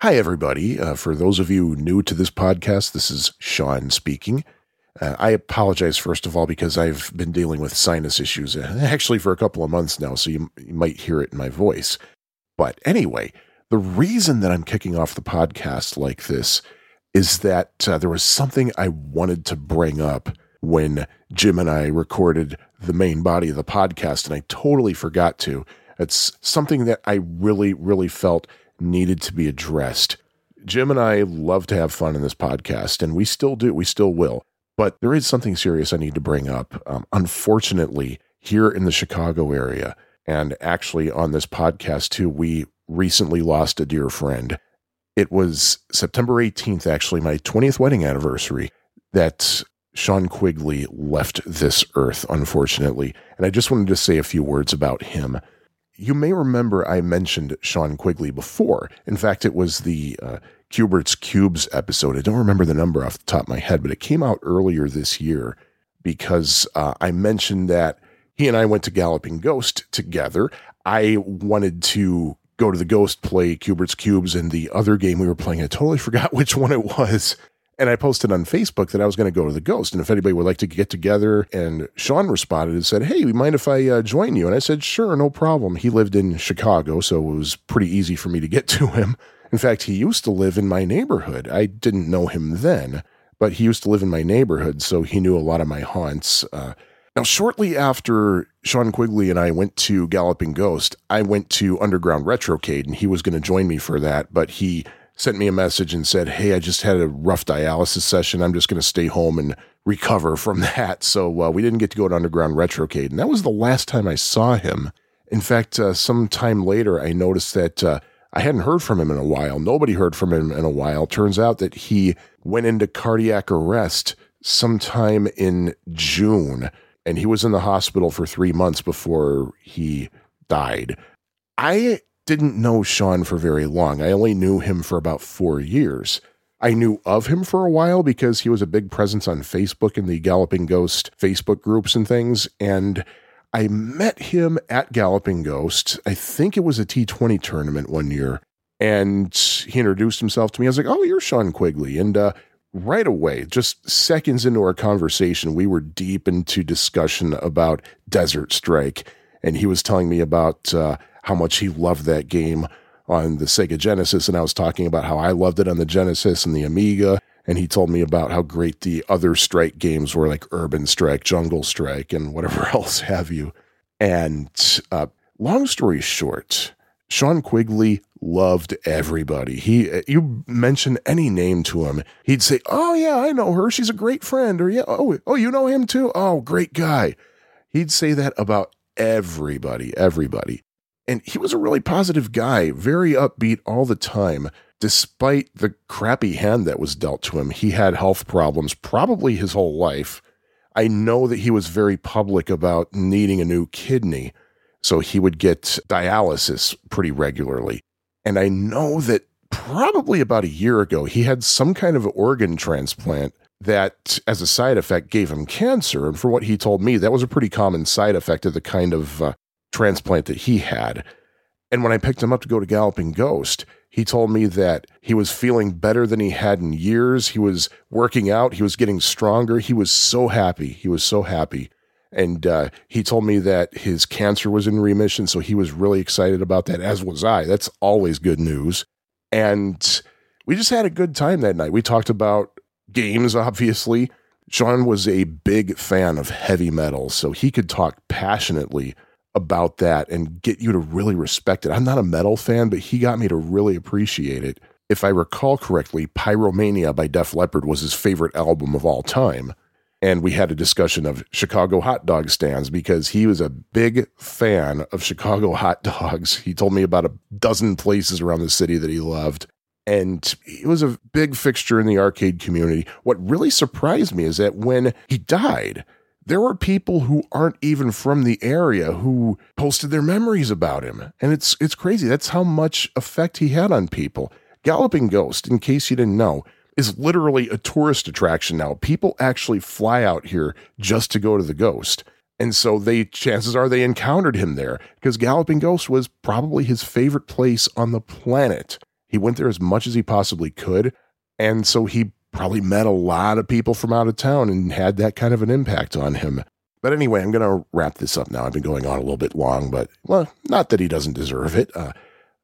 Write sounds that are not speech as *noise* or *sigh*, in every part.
Hi, everybody. Uh, for those of you new to this podcast, this is Sean speaking. Uh, I apologize, first of all, because I've been dealing with sinus issues uh, *laughs* actually for a couple of months now, so you, you might hear it in my voice. But anyway, the reason that I'm kicking off the podcast like this is that uh, there was something I wanted to bring up when Jim and I recorded the main body of the podcast, and I totally forgot to. It's something that I really, really felt needed to be addressed. Jim and I love to have fun in this podcast, and we still do. We still will. But there is something serious I need to bring up. Um, unfortunately, here in the Chicago area, and actually on this podcast too, we recently lost a dear friend. It was September 18th, actually, my 20th wedding anniversary, that Sean Quigley left this earth, unfortunately. And I just wanted to say a few words about him. You may remember I mentioned Sean Quigley before. In fact, it was the uh, Q*bert's Qubes episode. I don't remember the number off the top of my head, but it came out earlier this year because uh, I mentioned that he and I went to Galloping Ghost together. I wanted to go to the Ghost, play Q*bert's Qubes, and the other game we were playing, I totally forgot *laughs* which one it was. And I posted on Facebook that I was going to go to the Ghost, and if anybody would like to get together. And Sean responded and said, "Hey, we mind if I uh, join you?" And I said, "Sure, no problem." He lived in Chicago, so it was pretty easy for me to get *laughs* to him. In fact, he used to live in my neighborhood. I didn't know him then, but he used to live in my neighborhood, so he knew a lot of my haunts. Uh, now, shortly after Sean Quigley and I went to Galloping Ghost, I went to Underground Retrocade, and he was going to join me for that, but he sent me a message and said, Hey, I just had a rough dialysis session. I'm just going to stay home and recover from *laughs* that. So uh, we didn't get to go to Underground Retrocade. And that was the last time I saw him. In fact, uh, some time later, I noticed that uh, I hadn't heard from him in a while. Nobody heard from him in a while. Turns out that he went into cardiac arrest sometime in June, and he was in the hospital for three months before he died. I didn't know Sean for very long. I only knew him for about four years. I knew of him for a while because he was a big presence on Facebook in the Galloping Ghost Facebook groups and things. And I met him at Galloping Ghost. I think it was a T20 tournament one year. And he introduced himself to me. I was like, Oh, you're Sean Quigley. And uh, right away, just seconds into our conversation, we were deep into discussion about Desert Strike. And he was telling me about uh, how much he loved that game on the Sega Genesis. And I was talking about how I loved it on the Genesis and the Amiga. And he told me about how great the other strike games were, like Urban Strike, Jungle Strike, and whatever *laughs* else have you. And uh, long story short, Sean Quigley loved everybody. He, you mention any name to him, he'd say, "Oh yeah, I know her. She's a great friend." Or yeah, oh, oh, you know him too. Oh, great guy. He'd say that about everybody, everybody. And he was a really positive guy, very upbeat all the time. Despite the crappy hand that was dealt to him, he had health problems probably his whole life. I know that he was very public about needing a new kidney, so he would get dialysis pretty regularly. And I know that probably about a year ago, he had some kind of organ transplant that, as a side effect, gave him cancer. And for what he told me, that was a pretty common side effect of the kind of uh, transplant that he had. And when I picked him up to go to Galloping Ghost, he told me that he was feeling better than he had in years. He was working out, he was getting stronger. He was so happy. He was so happy. And uh, he told me that his cancer was in remission. So he was really excited about that, as was I. That's always good news. And we just had a good time that night. We talked about games, *laughs* obviously. Sean was a big fan of heavy metal, so he could talk passionately about that and get you to really respect it. I'm not a metal fan, but he got me to really appreciate it. If I recall correctly, Pyromania by Def Leppard was his favorite album of all time. And we had a discussion of Chicago hot dog stands because he was a big fan of Chicago hot *laughs* dogs. He told me about a dozen places around the city that he loved. And he was a big fixture in the arcade community. What really surprised me is that when he died, there were people who aren't even from the area who posted their memories about him. And it's it's crazy. That's how much effect he had on people. Galloping Ghost, in case you didn't know, is literally a tourist attraction now. People actually fly out here just to go to the ghost. And so they chances are they encountered him there because Galloping Ghost was probably his favorite place on the planet. He went there as much as he possibly could. And so he probably met a lot of people from out of town and had that kind of an impact on him. But anyway, I'm going to wrap this up now. I've been going on a little bit long, but well, not that he doesn't deserve it. Uh,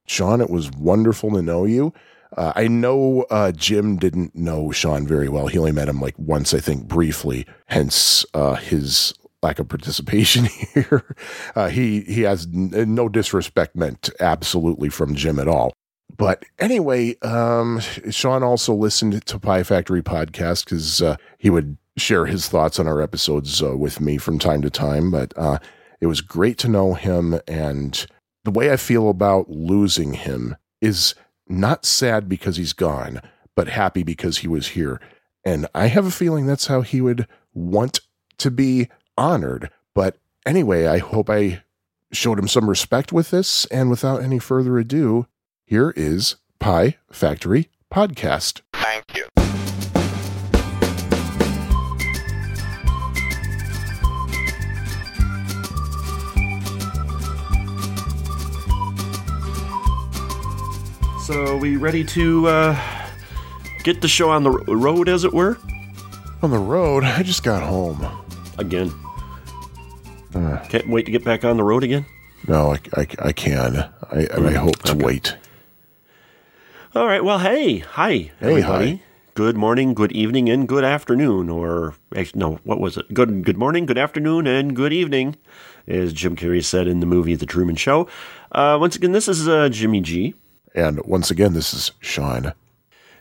Sean, it was wonderful to know you. Uh, I know uh, Jim didn't know Sean very well. He only met him like once, I think, briefly. Hence uh, his lack of participation *laughs* here. Uh, he he has n- no disrespect meant absolutely from Jim at all. But anyway, um, Sean also listened to Pie Factory podcast because uh, he would share his thoughts on our episodes uh, with me from time to time. But it was great to know him, and the way I feel about losing him is not sad because he's gone, but happy because he was here. And I have a feeling that's how he would want to be honored. But anyway, I hope I showed him some respect with this. And without any further ado, here is Pie Factory Podcast. Thank you. So, are we ready to uh, get the show on the road, as it were? On the road, I just got home. Again. Uh, Can't wait to get back on the road again? No, I, I, I can. I, and I mm, hope to okay. wait. All right. Well, hey. Hi, hey, everybody. Hi. Good morning, good evening, and good afternoon. Or, no, what was it? Good, good morning, good afternoon, and good evening, as Jim Carrey said in the movie The Truman Show. Uh, once again, this is uh, Jimmy G. And once again, this is Sean.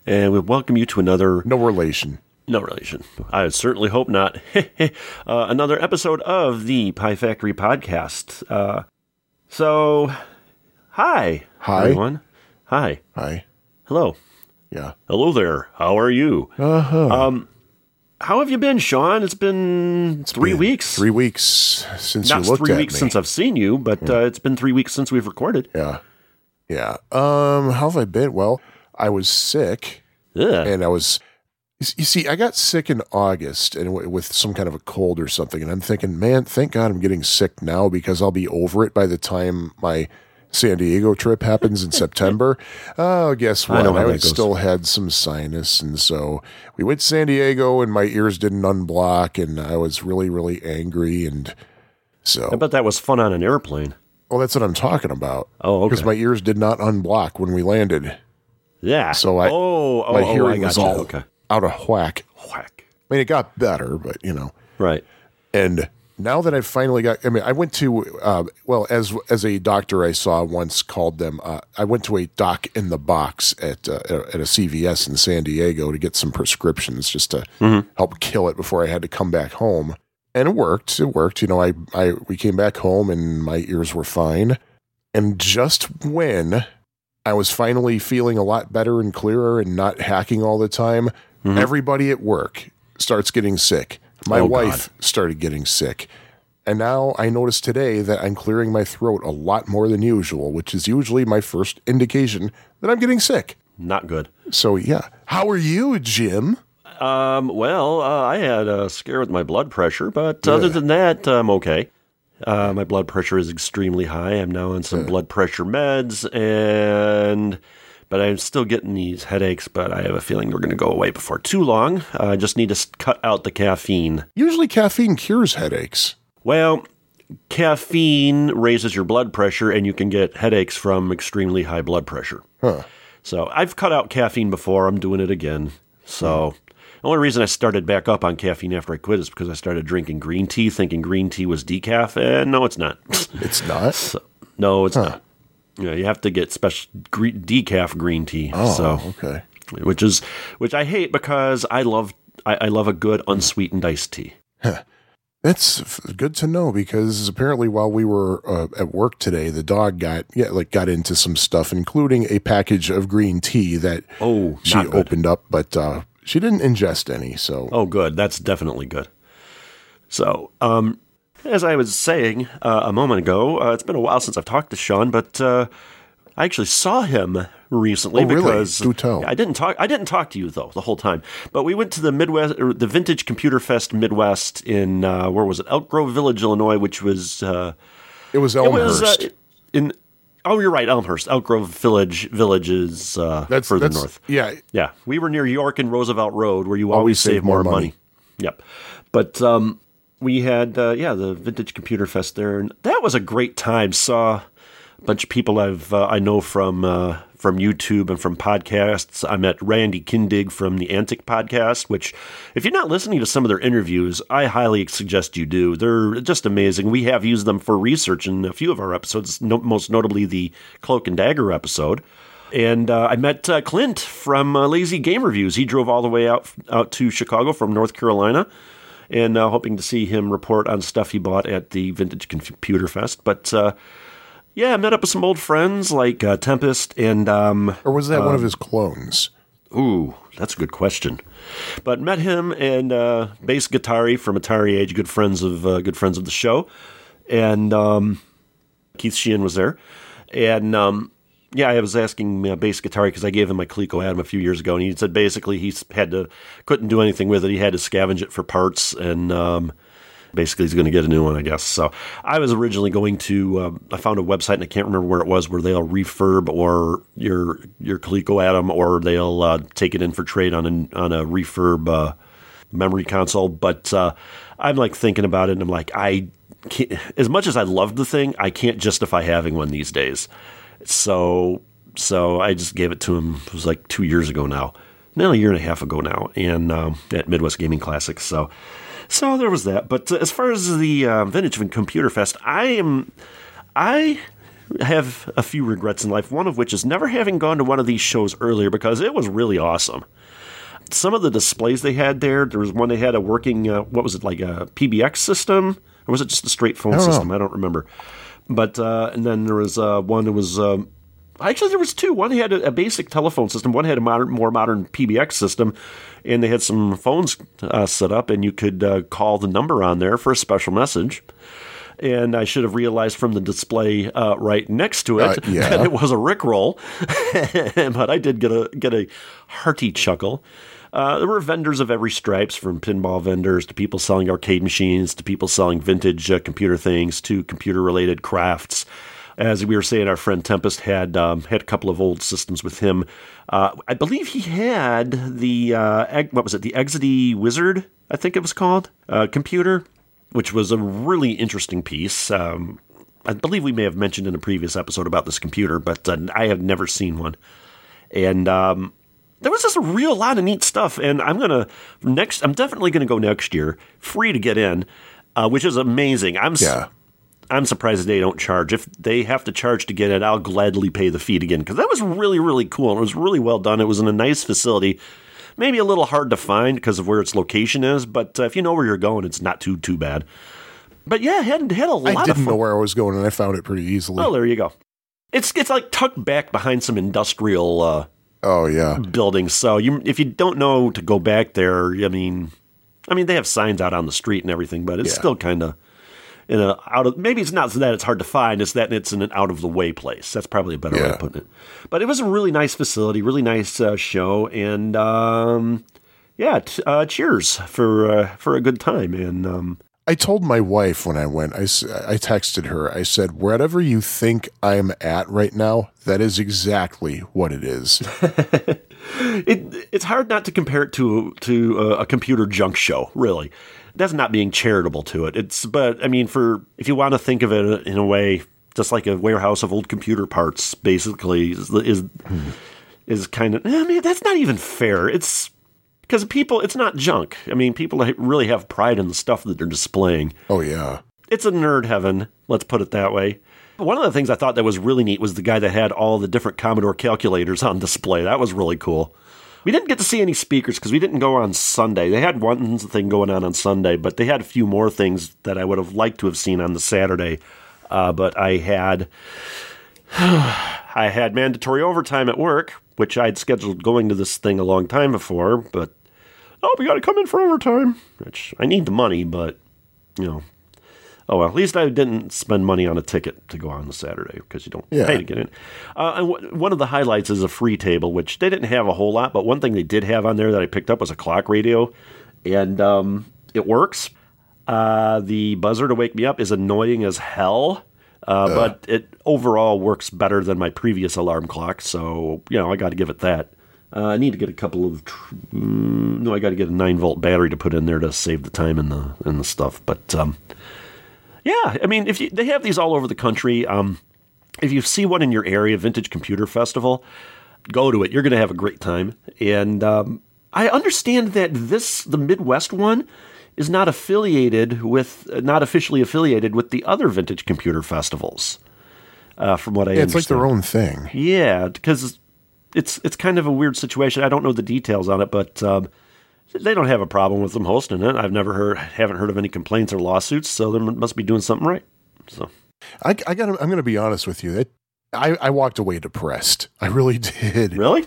And we welcome you to another. No relation. No relation. I certainly hope not. *laughs* uh, another episode of the Pie Factory podcast. Uh, so, hi. Hi. Everyone. Hi. Hi. Hello. Yeah. Hello there. How are you? Uh-huh. Um, how have you been, Sean? It's been it's three been weeks. Three weeks since Not you looked three at weeks me. since I've seen you, but yeah. uh, it's been three weeks since we've recorded. Yeah. Yeah. Um, how have I been? Well, I was sick. Yeah. And I was you see, I got sick in August and w- with some kind of a cold or something, and I'm thinking, man, thank God I'm getting sick now because I'll be over it by the time my San Diego trip happens in *laughs* September. Oh, guess what? I, I still had some sinus, and so we went to San Diego, and my ears didn't unblock, and I was really, really angry, and so I bet that was fun on an airplane. Well, that's what I'm talking about. Oh, okay. Because my ears did not unblock when we landed. Yeah. So I, oh, oh my oh, hearing I was you. all okay. out of whack. Whack. I mean, it got better, but you know, right. And now that I've finally got, I mean, I went to, uh, well, as as a doctor I saw once called them, uh, I went to a doc in the box at uh, at a CVS in San Diego to get some prescriptions just to mm-hmm. help kill it before I had to come back home. And it worked. It worked. You know, I, I we came back home and my ears were fine. And just when I was finally feeling a lot better and clearer and not hacking all the time, mm-hmm. everybody at work starts getting sick. My oh, wife God. started getting sick. And now I notice today that I'm clearing my throat a lot more than usual, which is usually my first indication that I'm getting sick. Not good. So, yeah. How are you, Jim? Um, well, uh, I had a scare with my blood pressure, but yeah. other than that, I'm okay. Uh, my blood pressure is extremely high. I'm now on some blood pressure meds, and but I'm still getting these headaches. But I have a feeling they're going to go away before too long. Uh, I just need to cut out the caffeine. Usually, caffeine cures headaches. Well, caffeine raises your blood pressure, and you can get headaches from extremely high blood pressure. Huh. So I've cut out caffeine before. I'm doing it again. So. The only reason I started back up on caffeine after I quit is because I started drinking green tea, thinking green tea was decaf, and no, it's not. It's not. *laughs* So, no, it's Huh. not. Know, you have to get special gre- decaf green tea. Oh, so, okay. which is which I hate because I love I, I love a good unsweetened iced tea. That's good to know because apparently while we were uh, at work today, the dog got yeah like got into some stuff, including a package of green tea that Oh, she opened up, but uh, she didn't ingest any. So Oh, good. That's definitely good. So, um, as I was saying uh, a moment ago, uh, it's been a while since I've talked to Sean, but uh, I actually saw him recently Oh, really? because Do tell. I didn't talk. I didn't talk to you though the whole time. But we went to the Midwest, or the Vintage Computer Fest Midwest in uh, where was it? Elk Grove Village, Illinois, which was uh, it was it was uh, Elmhurst. in Oh, you're right, Elmhurst, Elk Grove Village. villages uh, That's further that's, north. Yeah, Yeah, we were near York and Roosevelt Road, where you always, Always save, save more, more money. money. Yep, but um, we had uh, yeah the Vintage Computer Fest there, and that was a great time. Saw a bunch of people I've uh, I know from uh, from YouTube and from podcasts. I met Randy Kindig from the Antic podcast, which if you're not listening to some of their interviews, I highly suggest you do. They're just amazing. We have used them for research in a few of our episodes, no, most notably the Cloak and Dagger episode. And uh, I met uh, Clint from uh, Lazy Game Reviews. He drove all the way out out to Chicago from North Carolina, and uh, hoping to see him report on stuff he bought at the Vintage Computer Fest. But uh, yeah, I met up with some old friends like uh, Tempest and um, or was that one of his clones? Ooh, that's a good question. But met him and uh, Bass Guitari from Atari Age, good friends of uh, good friends of the show, and um, Keith Sheehan was there, and um, yeah, I was asking uh, Bass guitar because I gave him my Coleco Adam a few years ago, and he said basically he had to couldn't do anything with it. He had to scavenge it for parts and. Um, basically he's going to get a new one, I guess. So I was originally going to. Um, I found a website and I can't remember where it was, where they'll refurb or your your Coleco Adam or they'll uh, take it in for trade on a on a refurb uh, memory console. But uh, I'm like thinking about it, and I'm like, I can't, as much as I love the thing, I can't justify having one these days. So so I just gave it to him. It was like two years ago now. Now a year and a half ago now, and um, at Midwest Gaming Classics. So, so there was that. But as far as the uh, Vintage and Computer Fest, I am, I have a few regrets in life. One of which is never having gone to one of these shows earlier because it was really awesome. Some of the displays they had there, there was one they had a working, uh, what was it like a PBX system, or was it just a straight phone know. system? I don't remember. But uh, and then there was uh, one that was. Um, Actually, there was two. One had a, a basic telephone system. One had a modern, more modern PBX system, and they had some phones uh, set up, and you could uh, call the number on there for a special message. And I should have realized from the display uh, right next to it Uh, *laughs* yeah. that it was a Rickroll, *laughs* but I did get a get a hearty chuckle. Uh, there were vendors of every stripes, from pinball vendors to people selling arcade machines to people selling vintage uh, computer things to computer related crafts as we were saying, our friend Tempest had um, had a couple of old systems with him. Uh, I believe he had the uh, what was it, the Exidy Wizard, I think it was called, uh, computer, which was a really interesting piece. Um, I believe we may have mentioned in a previous episode about this computer, but uh, I have never seen one. And um, there was just a real lot of neat stuff. And I'm gonna next. I'm definitely gonna go next year, free to get in, uh, which is amazing. I'm Yeah. I'm surprised they don't charge. If they have to charge to get it, I'll gladly pay the fee again because that was really, really cool. And it was really well done. It was in a nice facility. Maybe a little hard to find because of where its location is, but uh, if you know where you're going, it's not too too bad. But yeah, had had a lot of I didn't know where I was going, and I found it pretty easily. Oh, there you go. It's it's like tucked back behind some industrial uh, Oh yeah, buildings. So you, if you don't know to go back there, I mean, I mean they have signs out on the street and everything, but it's Yeah. still kind of in a out of maybe it's not that it's hard to find, it's that it's in an out of the way place. That's probably a better way of putting it. But it was a really nice facility, really nice uh, show, and um, yeah, t- uh, cheers for uh, for a good time. And um, I told my wife when I went. I, I texted her. I said, "Wherever you think I'm at right now, that is exactly what it is." *laughs* it it's hard not to compare it to to a, a computer junk show. Really, that's not being charitable to it. It's but I mean, for if you want to think of it uh, in a way, just like a warehouse of old computer parts, basically is is, hmm. is kind of. I mean, that's not even fair. It's because people. It's not junk. I mean, people really have pride in the stuff that they're displaying oh yeah, it's a nerd heaven, let's put it that way. One of the things I thought that was really neat was the guy that had all the different Commodore calculators on display. That was really cool. We didn't get to see any speakers because we didn't go on Sunday. They had one thing going on on Sunday, but they had a few more things that I would have liked to have seen on the Saturday. Uh, but I had *sighs* I had mandatory overtime at work, which I'd scheduled going to this thing a long time before. But oh, we got to come in for overtime, which I need the money, but you know, Oh well, at least I didn't spend money on a ticket to go on the Saturday because you don't Yeah. pay to get in. Uh, and w- one of the highlights is a free table, which they didn't have a whole lot, but one thing they did have on there that I picked up was a clock radio, and um, it works. Uh, the buzzer to wake me up is annoying as hell. Uh, but it overall works better than my previous alarm clock, so you know I got to give it that. Uh, I need to get a couple of tr- mm, no, I got to get a nine volt battery to put in there to save the time and the and the stuff. But um, yeah, I mean, if you, they have these all over the country, um, if you see one in your area, Vintage Computer Festival, go to it. You're going to have a great time. And um, I understand that this the Midwest one is not affiliated with, not officially affiliated with the other Vintage Computer festivals. Uh, from what I Yeah, it's like their own thing. Yeah, because it's it's kind of a weird situation. I don't know the details on it, but um, they don't have a problem with them hosting it. I've never heard, haven't heard of any complaints or lawsuits, so they must be doing something right. So I, I got. I'm going to be honest with you. That I, I walked away depressed. I really *laughs* did really,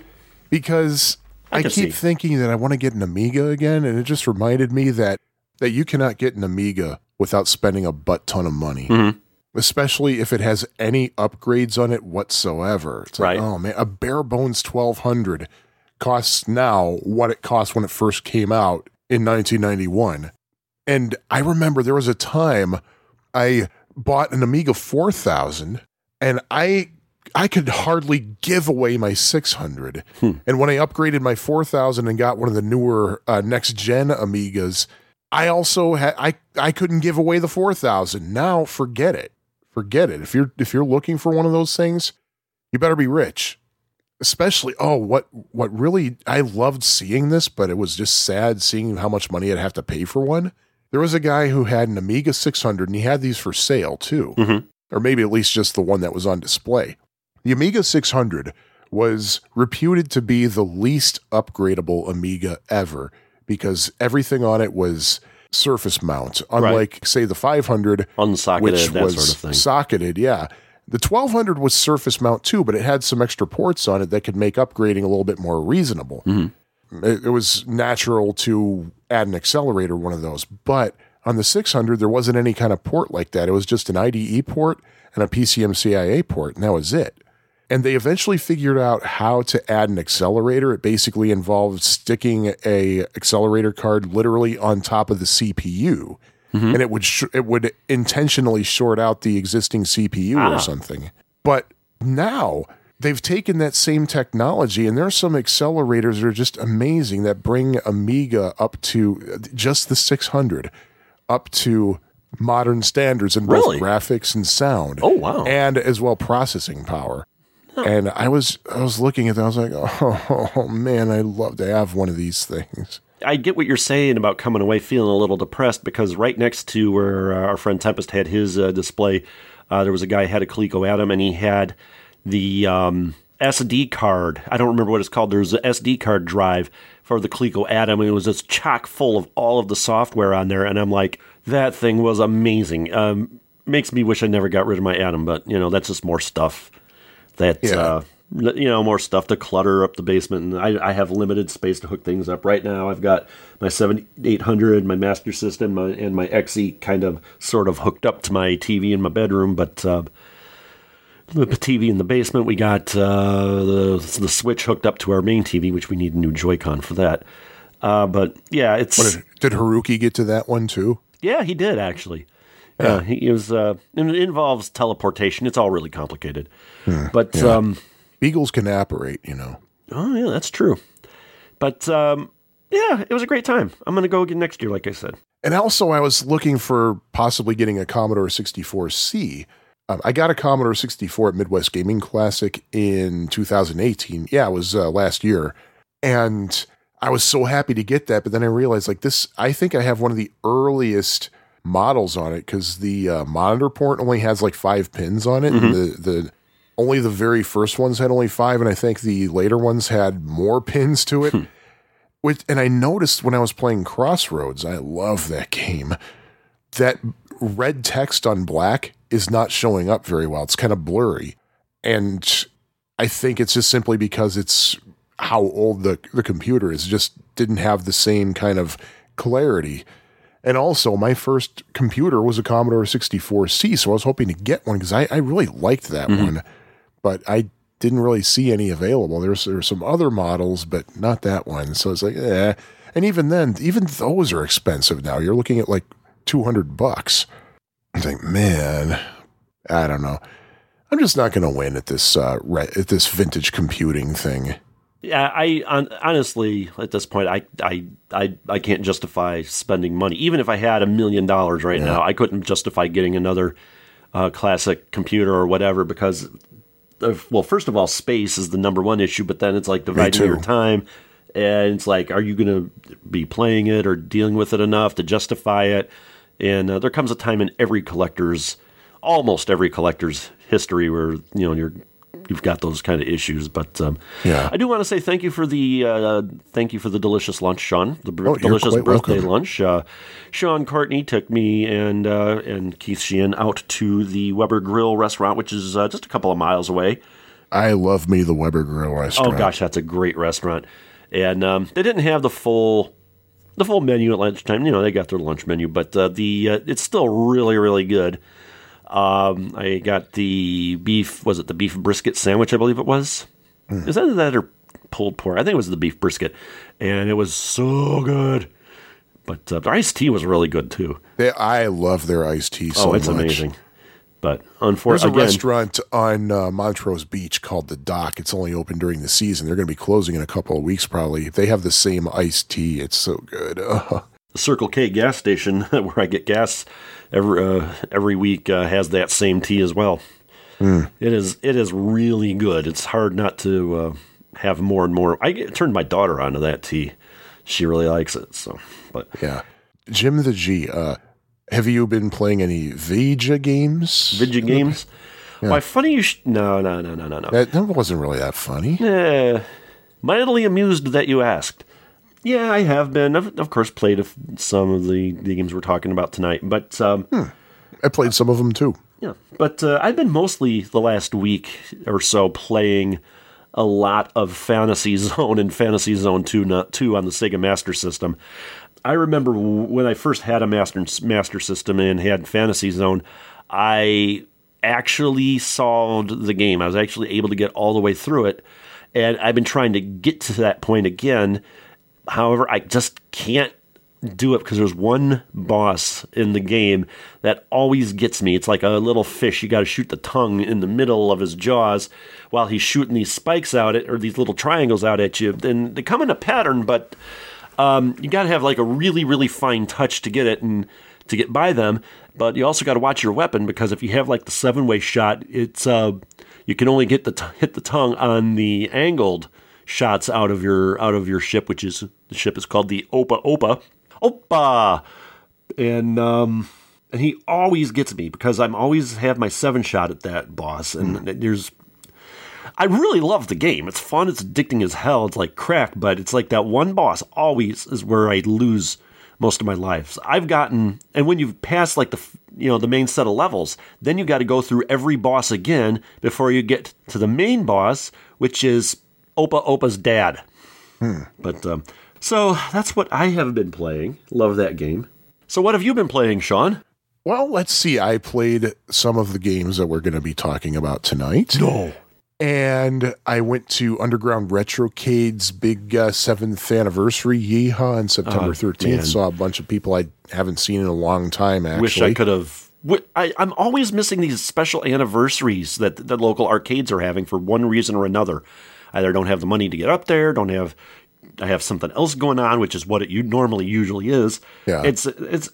because I I, keep see. thinking that I want to get an Amiga again, and it just reminded me that that you cannot get an Amiga without spending a butt ton of money. Mhm. Especially if it has any upgrades on it whatsoever. It's like, Right. oh man, a bare bones 1200 costs now what it cost when it first came out in 1991. And I remember there was a time I bought an Amiga 4000 and I I could hardly give away my 600. And when I upgraded my 4000 and got one of the newer uh, next gen Amigas, I also had I I couldn't give away the 4000. Now forget it. Forget it. If you're if you're looking for one of those things, you better be rich. Especially oh what what really I loved seeing this, but it was just sad seeing how much money I'd have to pay for one. There was a guy who had an Amiga 600 and he had these for sale too. Mhm. Or maybe at least just the one that was on display. The Amiga 600 was reputed to be the least upgradable Amiga ever because everything on it was surface mount, unlike, say, the 500, unsocketed which that was sort of thing. socketed. Yeah. The 1200 was surface mount too, but it had some extra ports on it that could make upgrading a little bit more reasonable. Mm-hmm. It, it was natural to add an accelerator, one of those. But on the 600, there wasn't any kind of port like that. It was just an IDE port and a PCM-CIA port, and that was it. And they eventually figured out how to add an accelerator. It basically involved sticking a accelerator card literally on top of the CPU, and it would sh- it would intentionally short out the existing CPU Ah. or something. But now they've taken that same technology, and there are some accelerators that are just amazing that bring Amiga up to just the 600 up to modern standards in both Really? graphics and sound Oh, wow. and as well processing power. And I was I was looking at that. I was like, *laughs* oh, man, I'd love to have one of these things. I get what you're saying about coming away feeling a little depressed because right next to where uh, our friend Tempest had his uh, display, uh, there was a guy who had a Coleco Adam and he had the um, SD card. I don't remember what it's called. There's an SD card drive for the Coleco Adam and it was just chock full of all of the software on there. And I'm like, that thing was amazing. Um, makes me wish I never got rid of my Adam, but you know that's just more stuff that Yeah. uh, you know more stuff to clutter up the basement and I, I have limited space to hook things up right now i've got my 7800 my master system my, and my xe kind of sort of hooked up to my tv in my bedroom but uh, the tv in the basement we got uh, the, the switch hooked up to our main tv which we need a new joy-con for that uh, but yeah it's Did, did Haruki get to that one too? yeah, he did actually. Yeah, he was. Uh, and it involves teleportation. It's all really complicated. but um, Beagles can apparate, you know. oh yeah, that's true. But um, yeah, it was a great time. I'm gonna go again next year, like I said. And also, I was looking for possibly getting a Commodore 64C. Um, I got a Commodore 64 at Midwest Gaming Classic in 2018. Yeah, it was uh, last year. And I was so happy to get that. But then I realized, like, this, I think I have one of the earliest models on it because the uh, monitor port only has like five pins on it. And the, the, only the very first ones had only five. And I think the later ones had more pins to it. Which, and I noticed when I was playing Crossroads, I love that game, that red text on black is not showing up very well. It's kind of blurry. And I think it's just simply because it's how old the, the computer is, It just didn't have the same kind of clarity. And also, my first computer was a Commodore 64C, so I was hoping to get one because I, I really liked that one. But I didn't really see any available. There's there were some other models, but not that one. So it's like, eh. And even then, even those are expensive now. You're looking at like 200 bucks. I think, man. I don't know. I'm just not going to win at this uh, re- at this vintage computing thing. Yeah, I on, honestly at this point I, I I I can't justify spending money. Even if I had a million dollars right now, I couldn't justify getting another uh, classic computer or whatever because of, well, first of all, space is the number one issue, but then it's like dividing your time and it's like are you going to be playing it or dealing with it enough to justify it? And uh, there comes a time in every collector's almost every collector's history where you know you're you've got those kind of issues. But um, Yeah. I do want to say thank you for the uh, thank you for the delicious lunch, Sean. The br- Oh, delicious birthday welcome. lunch. Uh, Sean Courtney took me and uh, and Keith Sheehan out to the Weber Grill restaurant, which is uh, just a couple of miles away. I love me the Weber Grill restaurant. Oh gosh, that's a great restaurant. And um, they didn't have the full the full menu at lunchtime. You know, they got their lunch menu, but uh, the uh, it's still really really good. Um, I got the beef. Was it the beef brisket sandwich? I believe it was. Hmm. Is that that or pulled pork? I think it was the beef brisket, and it was so good. But uh, the iced tea was really good too. They, I love their iced tea so oh, it's much. amazing. But unfortunately, There's a restaurant on uh, Montrose Beach called the Dock. It's only open during the season. They're going to be closing in a couple of weeks, probably. If they have the same iced tea. It's so good. The *laughs* Circle K gas station *laughs* where I get gas every uh, every week uh, has that same tea as well. It is it is really good. It's hard not to uh, have more and more. I get, turned my daughter onto that tea. She really likes it. So, but Yeah. Jim the G, uh, have you been playing any Vija games? Vija games. Why funny you? Sh- no, no, no, no, no, no. That, that wasn't really that funny. Eh, mildly amused that you asked. Yeah, I have been. I've, of course, played f- some of the, the games we're talking about tonight, but um, I played some of them too. Yeah, but uh, I've been mostly the last week or so playing a lot of Fantasy *laughs* Zone and Fantasy Zone 2, not 2 on the Sega Master System. I remember when I first had a Master Master System and had Fantasy Zone, I actually solved the game. I was actually able to get all the way through it, and I've been trying to get to that point again. However, I just can't do it because there's one boss in the game that always gets me. It's like a little fish. You got to shoot the tongue in the middle of his jaws while he's shooting these spikes out at or these little triangles out at you. And they come in a pattern, but um, you got to have like a really really fine touch to get it and to get by them. But you also got to watch your weapon because if you have like the seven way shot, it's uh, you can only get the t- hit the tongue on the angled shots out of your out of your ship, which is the ship is called the Opa Opa Opa, and um, and he always gets me because I'm always have my seven shot at that boss, and there's I really love the game. It's fun. It's addicting as hell. It's like crack, but it's like that one boss always is where I lose most of my lives. So I've gotten, and when you've passed like the you know the main set of levels, then you got to go through every boss again before you get to the main boss, which is Opa Opa's dad. But um, so that's what I have been playing. Love that game. So what have you been playing, Sean? Well, let's see. I played some of the games that we're going to be talking about tonight. No. And I went to Underground Retrocade's big uh, seventh anniversary yeehaw on September Oh, 13th. man. Saw a bunch of people I haven't seen in a long time, actually. Wish I could have. I, I'm always missing these special anniversaries that the local arcades are having for one reason or another. Either don't have the money to get up there, don't have. I have something else going on, which is what it you normally usually is. Yeah. It's it's.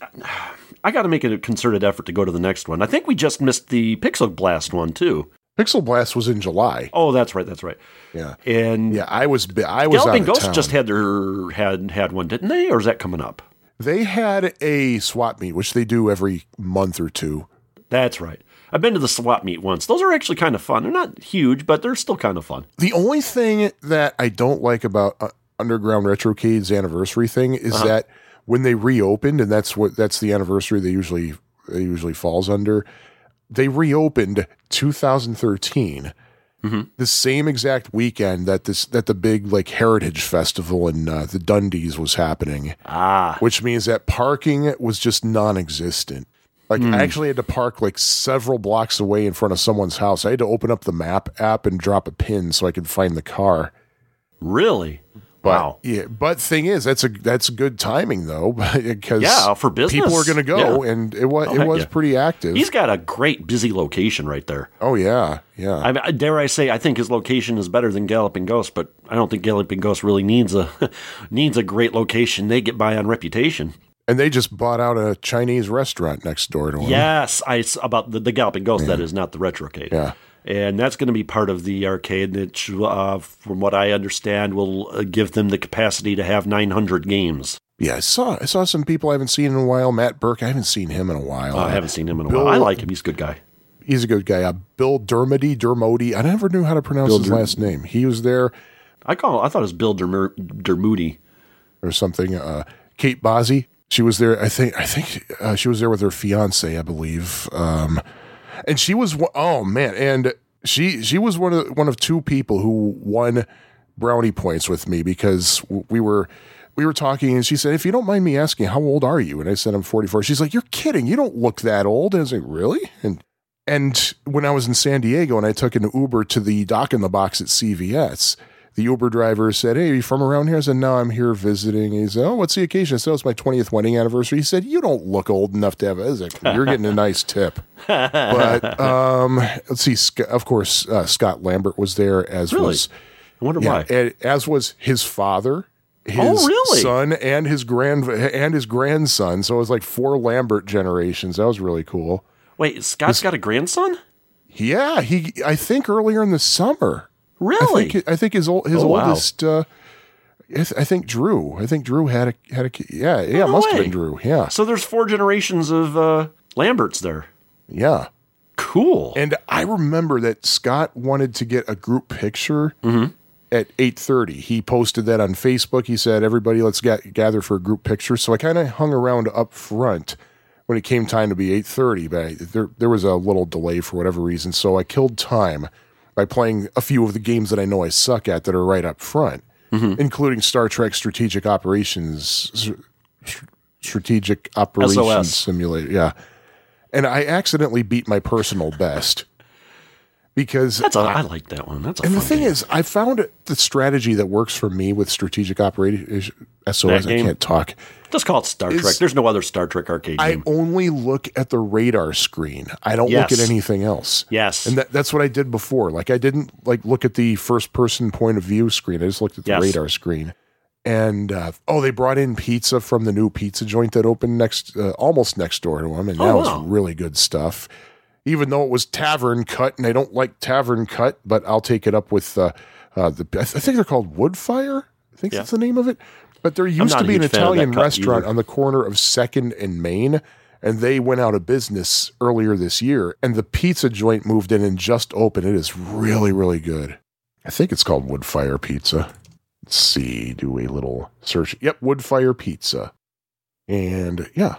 I got to make a concerted effort to go to the next one. I think we just missed the Pixel Blast one too. Pixel Blast was in July. Oh, that's right, that's right. Yeah. And Yeah, I was I was Galloping Ghost town. just had their had had one, didn't they? Or is that coming up? They had a swap meet, which they do every month or two. That's right. I've been to the swap meet once. Those are actually kind of fun. They're not huge, but they're still kind of fun. The only thing that I don't like about uh, Underground Retrocade's anniversary thing is Uh-huh. that when they reopened, and that's what that's the anniversary they usually they usually falls under. They reopened 2013, Mm-hmm. the same exact weekend that this that the big like Heritage Festival in uh, the Dundees was happening, Ah, which means that parking was just non-existent. Like Hmm. I actually had to park like several blocks away in front of someone's house. I had to open up the map app and drop a pin so I could find the car. really? But, Wow. Yeah, but thing is, that's a that's good timing though, *laughs* because Yeah, for business. people are going to go, Yeah. and it was Oh, it was yeah. pretty active. He's got a great busy location right there. oh yeah, yeah. I dare I say, I think his location is better than Galloping Ghost, but I don't think Galloping Ghost really needs a *laughs* needs a great location. They get by on reputation. And they just bought out a Chinese restaurant next door to him. Yes, I about the, the Galloping Ghost. That is not the Retrocade. Yeah. and that's going to be part of the arcade. That, uh, from what I understand, will uh, give them the capacity to have 900 games. yeah. I saw I saw some people I haven't seen in a while. Matt Burke, I haven't seen him in a while. I haven't seen him in a Bill- while. I like him. He's a good guy. He's a good guy. Uh, Bill Dermody, Dermody. I never knew how to pronounce his last name. He was there I call. I thought it was Bill Dermer- Dermoody. or something. Uh, Kate Bozzi, she was there. I think. I think uh, she was there with her fiance, I believe. Um, and she was. oh man, and she she was one of one of two people who won brownie points with me because we were. We were talking, and she said, "If you don't mind me asking, how old are you?" And I said, "I'm 44." She's like, "You're kidding! You don't look that old." And I was like, "Really?" And and when I was in San Diego and I took an Uber to the dock in the box at CVS, the Uber driver said, Hey, are you from around here? I said, No, I'm here visiting. He said, Oh, what's the occasion? I said, oh, It's my 20th wedding anniversary. He said, You don't look old enough to have a. Like, You're *laughs* getting a nice tip. But um, let's see. Of course, uh, Scott Lambert was there, as Really? was. I wonder Yeah, why. and as was his father, his Oh, really? son, and his grand and his grandson. So it was like four Lambert generations. That was really cool. Wait, Scott's got a grandson? Yeah, he. I think earlier in the summer. Really? I think, I think his old, his Oh, wow. oldest. Uh, I think Drew. I think Drew had a had a. Yeah, yeah, it no must have been Drew. Yeah, so there's four generations of uh, Lamberts there. yeah. Cool. And I remember that Scott wanted to get a group picture Mm-hmm. at eight thirty. He posted that on Facebook. He said, "Everybody, let's get, gather for a group picture." So I kind of hung around up front when it came time to be eight thirty. But I, there there was a little delay for whatever reason, so I killed time by playing a few of the games that I know I suck at that are right up front, Mm-hmm. including Star Trek Strategic Operations. S- Strategic Operations SOS. Simulator. Yeah. And I accidentally beat my personal best because That's a, I like that one. That's a and the thing game. is, I found the strategy that works for me with strategic operating SOS. I can't talk. Just call it Star Trek. There's no other Star Trek arcade I game. only look at the radar screen. I don't look at anything else. Yes. And that, that's what I did before. Like I didn't like look at the first person point of view screen. I just looked at the Yes. radar screen. And uh, oh, they brought in pizza from the new pizza joint that opened next, uh, almost next door to them, and that Oh, was really good stuff. Even though it was tavern cut, and I don't like tavern cut, but I'll take it up with uh, uh, the. I th- I think they're called Woodfire. I think Yeah. that's the name of it. But there used to be an huge fan of that Italian restaurant either. on the corner of Second and Main, and they went out of business earlier this year. And the pizza joint moved in and just opened. It is really, really good. I think it's called Woodfire Pizza. Let's see, do a little search. Yep, Woodfire Pizza. And yeah,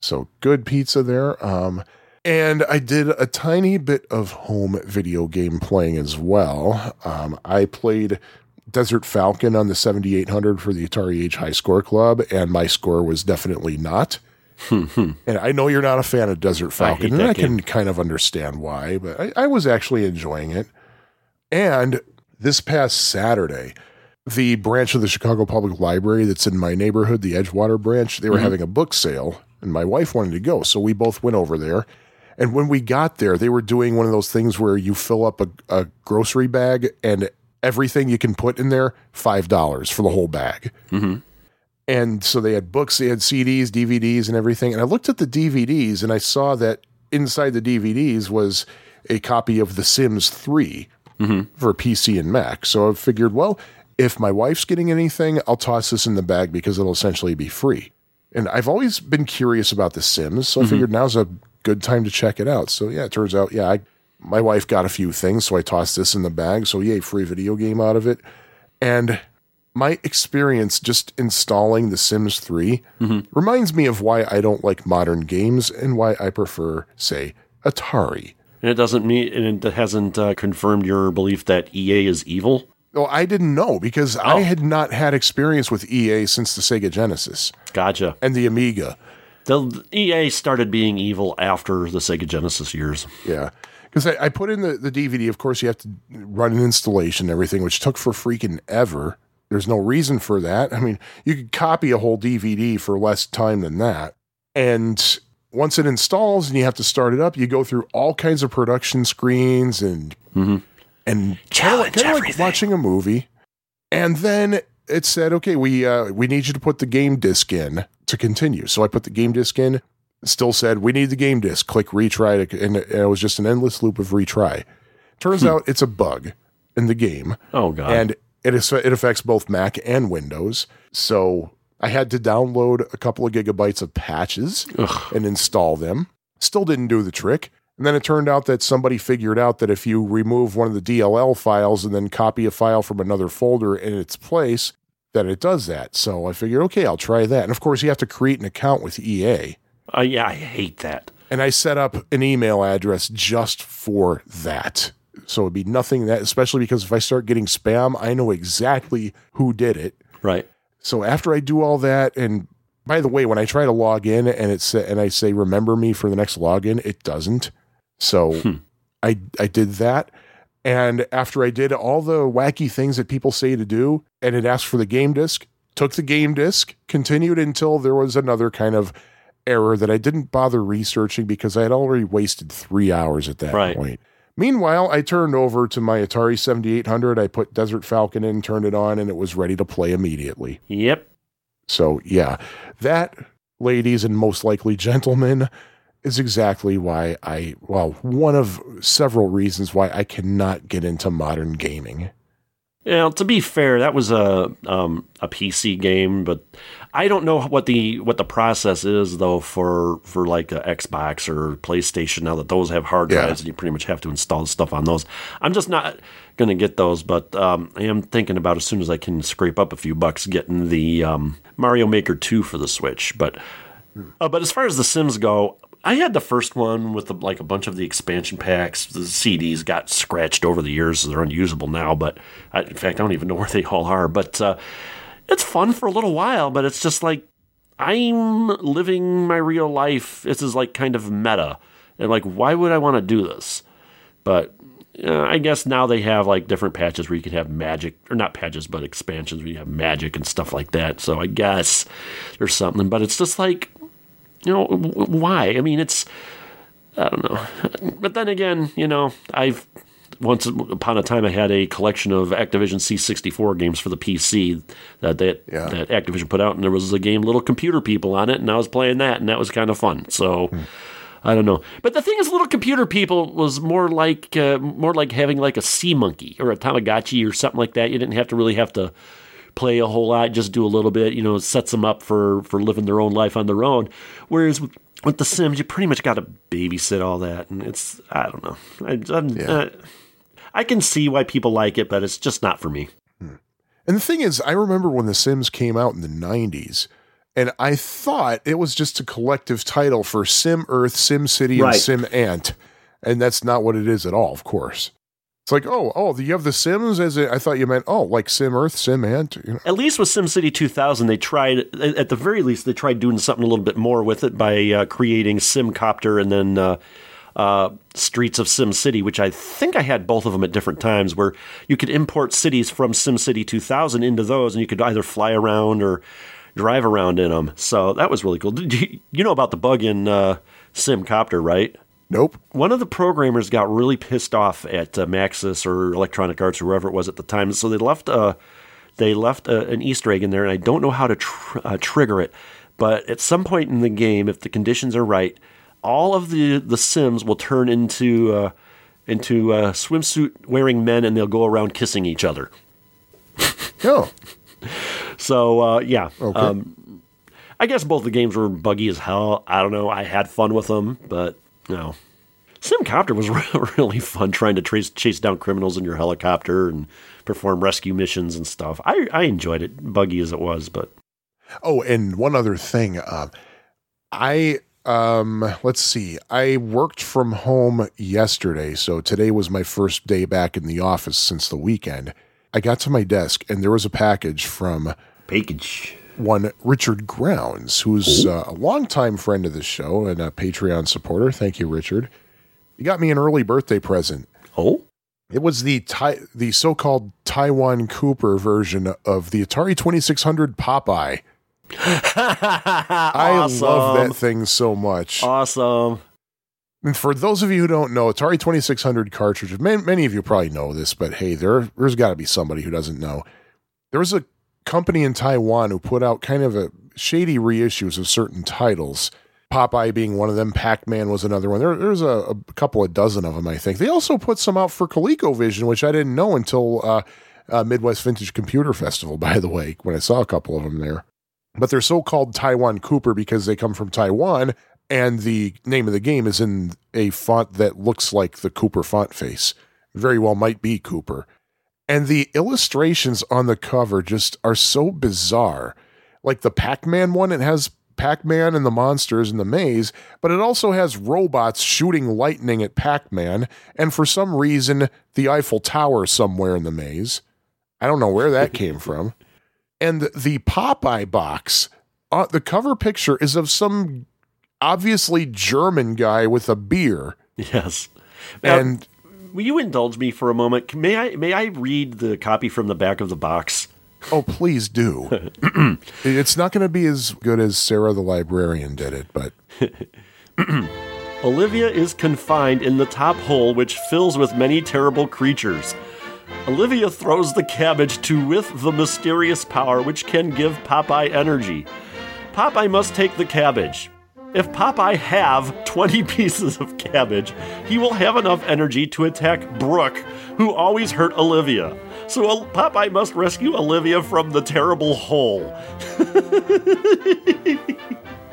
so good pizza there. Um, and I did a tiny bit of home video game playing as well. Um, I played Desert Falcon on the 7800 for the Atari Age High Score Club, and my score was definitely not. and I know you're not a fan of Desert Falcon, hate and I can kind of understand why, but I, I was actually enjoying it. And this past Saturday, the branch of the Chicago Public Library that's in my neighborhood, the Edgewater branch, they were having a book sale, and my wife wanted to go. So we both went over there. And when we got there, they were doing one of those things where you fill up a, a grocery bag and everything you can put in there, $5 for the whole bag. Mm-hmm. And so they had books, they had CDs, DVDs, and everything. And I looked at the DVDs and I saw that inside the DVDs was a copy of The Sims 3 mm-hmm. for PC and Mac. So I figured, well, if my wife's getting anything, I'll toss this in the bag because it'll essentially be free. And I've always been curious about The Sims, so I mm-hmm. figured now's a good time to check it out. So yeah, it turns out, yeah, I, my wife got a few things, so I tossed this in the bag. So yay, free video game out of it. And my experience just installing The Sims 3 reminds me of why I don't like modern games and why I prefer, say, Atari. and it doesn't mean, and it hasn't uh, confirmed your belief that EA is evil. Well, I didn't know because I had not had experience with EA since the Sega Genesis Gotcha. and the Amiga. The EA started being evil after the Sega Genesis years. Yeah. Because I, I put in the, the DVD, of course, you have to run an installation and everything, which took for freaking ever. There's no reason for that. I mean, you could copy a whole DVD for less time than that. And once it installs and you have to start it up, you go through all kinds of production screens and Mm-hmm. and Challenge kind of like watching a movie. And then it said, "Okay, we uh, we need you to put the game disc in to continue." So I put the game disc in. Still said, "We need the game disc. Click retry, to, and it was just an endless loop of retry. Turns Hmm. out it's a bug in the game, Oh god. and it is it affects both Mac and Windows. So I had to download a couple of gigabytes of patches Ugh. and install them. Still didn't do the trick. And then it turned out that somebody figured out that if you remove one of the DLL files and then copy a file from another folder in its place, that it does that. So I figured, okay, I'll try that. And of course, you have to create an account with EA. Uh, yeah, I hate that. And I set up an email address just for that. So it'd be nothing that, especially because if I start getting spam, I know exactly who did it. Right. So after I do all that, and by the way, when I try to log in and it's and I say remember me for the next login, it doesn't. So Hmm. I I did that, and after I did all the wacky things that people say to do, and it asked for the game disc, took the game disc, continued until there was another kind of error that I didn't bother researching because I had already wasted three hours at that Right. point. Meanwhile, I turned over to my Atari 7800. I put Desert Falcon in, turned it on, and it was ready to play immediately. Yep. So, yeah, that, ladies and most likely gentlemen, is exactly why I, well, one of several reasons why I cannot get into modern gaming. Yeah, to be fair, that was a um, a PC game, but I don't know what the what the process is though for for like a Xbox or PlayStation. Now that those have hard Yeah. drives, and you pretty much have to install stuff on those. I'm just not going to get those, but um, I am thinking about as soon as I can scrape up a few bucks, getting the um, Mario Maker Two for the Switch. But uh, but as far as the Sims go, I had the first one with the, like a bunch of the expansion packs. The CDs got scratched over the years, they're unusable now. But I, in fact, I don't even know *laughs* where they all are. But uh, it's fun for a little while. But it's just like I'm living my real life. This is like kind of meta, and like, why would I want to do this? But uh, I guess now they have like different patches where you can have magic, or not patches, but expansions where you have magic and stuff like that. So I guess there's something, but it's just like, you know, why? I mean, it's, I don't know. But then again, you know, I've once upon a time I had a collection of Activision C64 games for the PC that that, Yeah. that Activision put out, and there was a game Little Computer People on it, and I was playing that, and that was kind of fun. So. I don't know, but the thing is, Little Computer People was more like uh, more like having like a sea monkey or a Tamagotchi or something like that. You didn't have to really have to play a whole lot, just do a little bit. You know, sets them up for for living their own life on their own. Whereas with, with the Sims, you pretty much got to babysit all that, and it's I don't know. I, I'm, Yeah. uh, I can see why people like it, but it's just not for me. And the thing is, I remember when The Sims came out in the 90s, and I thought it was just a collective title for Sim Earth, Sim City, and Right. Sim Ant. And that's not what it is at all, of course. It's like, oh, oh, you have The Sims as I thought you meant, oh, like Sim Earth, Sim Ant. You know? At least with SimCity 2000, they tried, at the very least, they tried doing something a little bit more with it by uh, creating SimCopter and then uh, uh, Streets of SimCity, which I think I had both of them at different times, where you could import cities from SimCity 2000 into those, and you could either fly around or drive around in them. So that was really cool. You, you know about the bug in uh, SimCopter, right? Nope. one of the programmers got really pissed off at uh, Maxis or Electronic Arts or whoever it was at the time, so they left uh, they left uh, an Easter egg in there, and I don't know how to tr- uh, trigger it, but at some point in the game, if the conditions are right, all of the the Sims will turn into uh, into uh, swimsuit wearing men, and they'll go around kissing each other. No. *laughs* So uh, yeah, Okay. um, I guess both the games were buggy as hell. I don't know. I had fun with them, but no. Simcopter was *laughs* really fun trying to trace, chase down criminals in your helicopter and perform rescue missions and stuff. I, I enjoyed it, buggy as it was, but Oh, and one other thing. Um, I um, let's see. I worked from home yesterday, so today was my first day back in the office since the weekend. I got to my desk, and there was a package from package. One Richard Grounds, who's uh, a longtime friend of the show and a Patreon supporter. Thank you, Richard. He got me an early birthday present. Oh, It was the tai- the so-called Taiwan Cooper version of the Atari 2600 Popeye. *laughs* I awesome. love that thing so much. Awesome. And for those of you who don't know, Atari 2600 cartridges, many, many of you probably know this, but hey, there, there's got to be somebody who doesn't know. There was a company in Taiwan who put out kind of a shady reissues of certain titles. Popeye being one of them, Pac Man was another one. There, there's a, a, couple of dozen of them, I think. They also put some out for ColecoVision, which I didn't know until uh, uh, Midwest Vintage Computer Festival, *laughs* by the way, when I saw a couple of them there. But they're so called Taiwan Cooper because they come from Taiwan, and the name of the game is in a font that looks like the Cooper font face. Very well might be Cooper. And the illustrations on the cover just are so bizarre. Like the Pac Man one, it has Pac Man and the monsters in the maze, but it also has robots shooting lightning at Pac Man, and for some reason, the Eiffel Tower somewhere in the maze. I don't know where that *laughs* came from. And the Popeye box, uh, the cover picture is of some obviously German guy with a beer. Yes. Now, And will you indulge me for a moment? May I may I read the copy from the back of the box? oh, please do. *laughs* it's not going to be as good as Sarah the librarian did it, but *clears throat* Olivia is confined in the top hole, which fills with many terrible creatures. Olivia throws the cabbage to with the mysterious power which can give Popeye energy. Popeye must take the cabbage. If Popeye have 20 *laughs* pieces of cabbage, he will have enough energy to attack Brooke, who always hurt Olivia. So Popeye must rescue Olivia from the terrible hole. *laughs*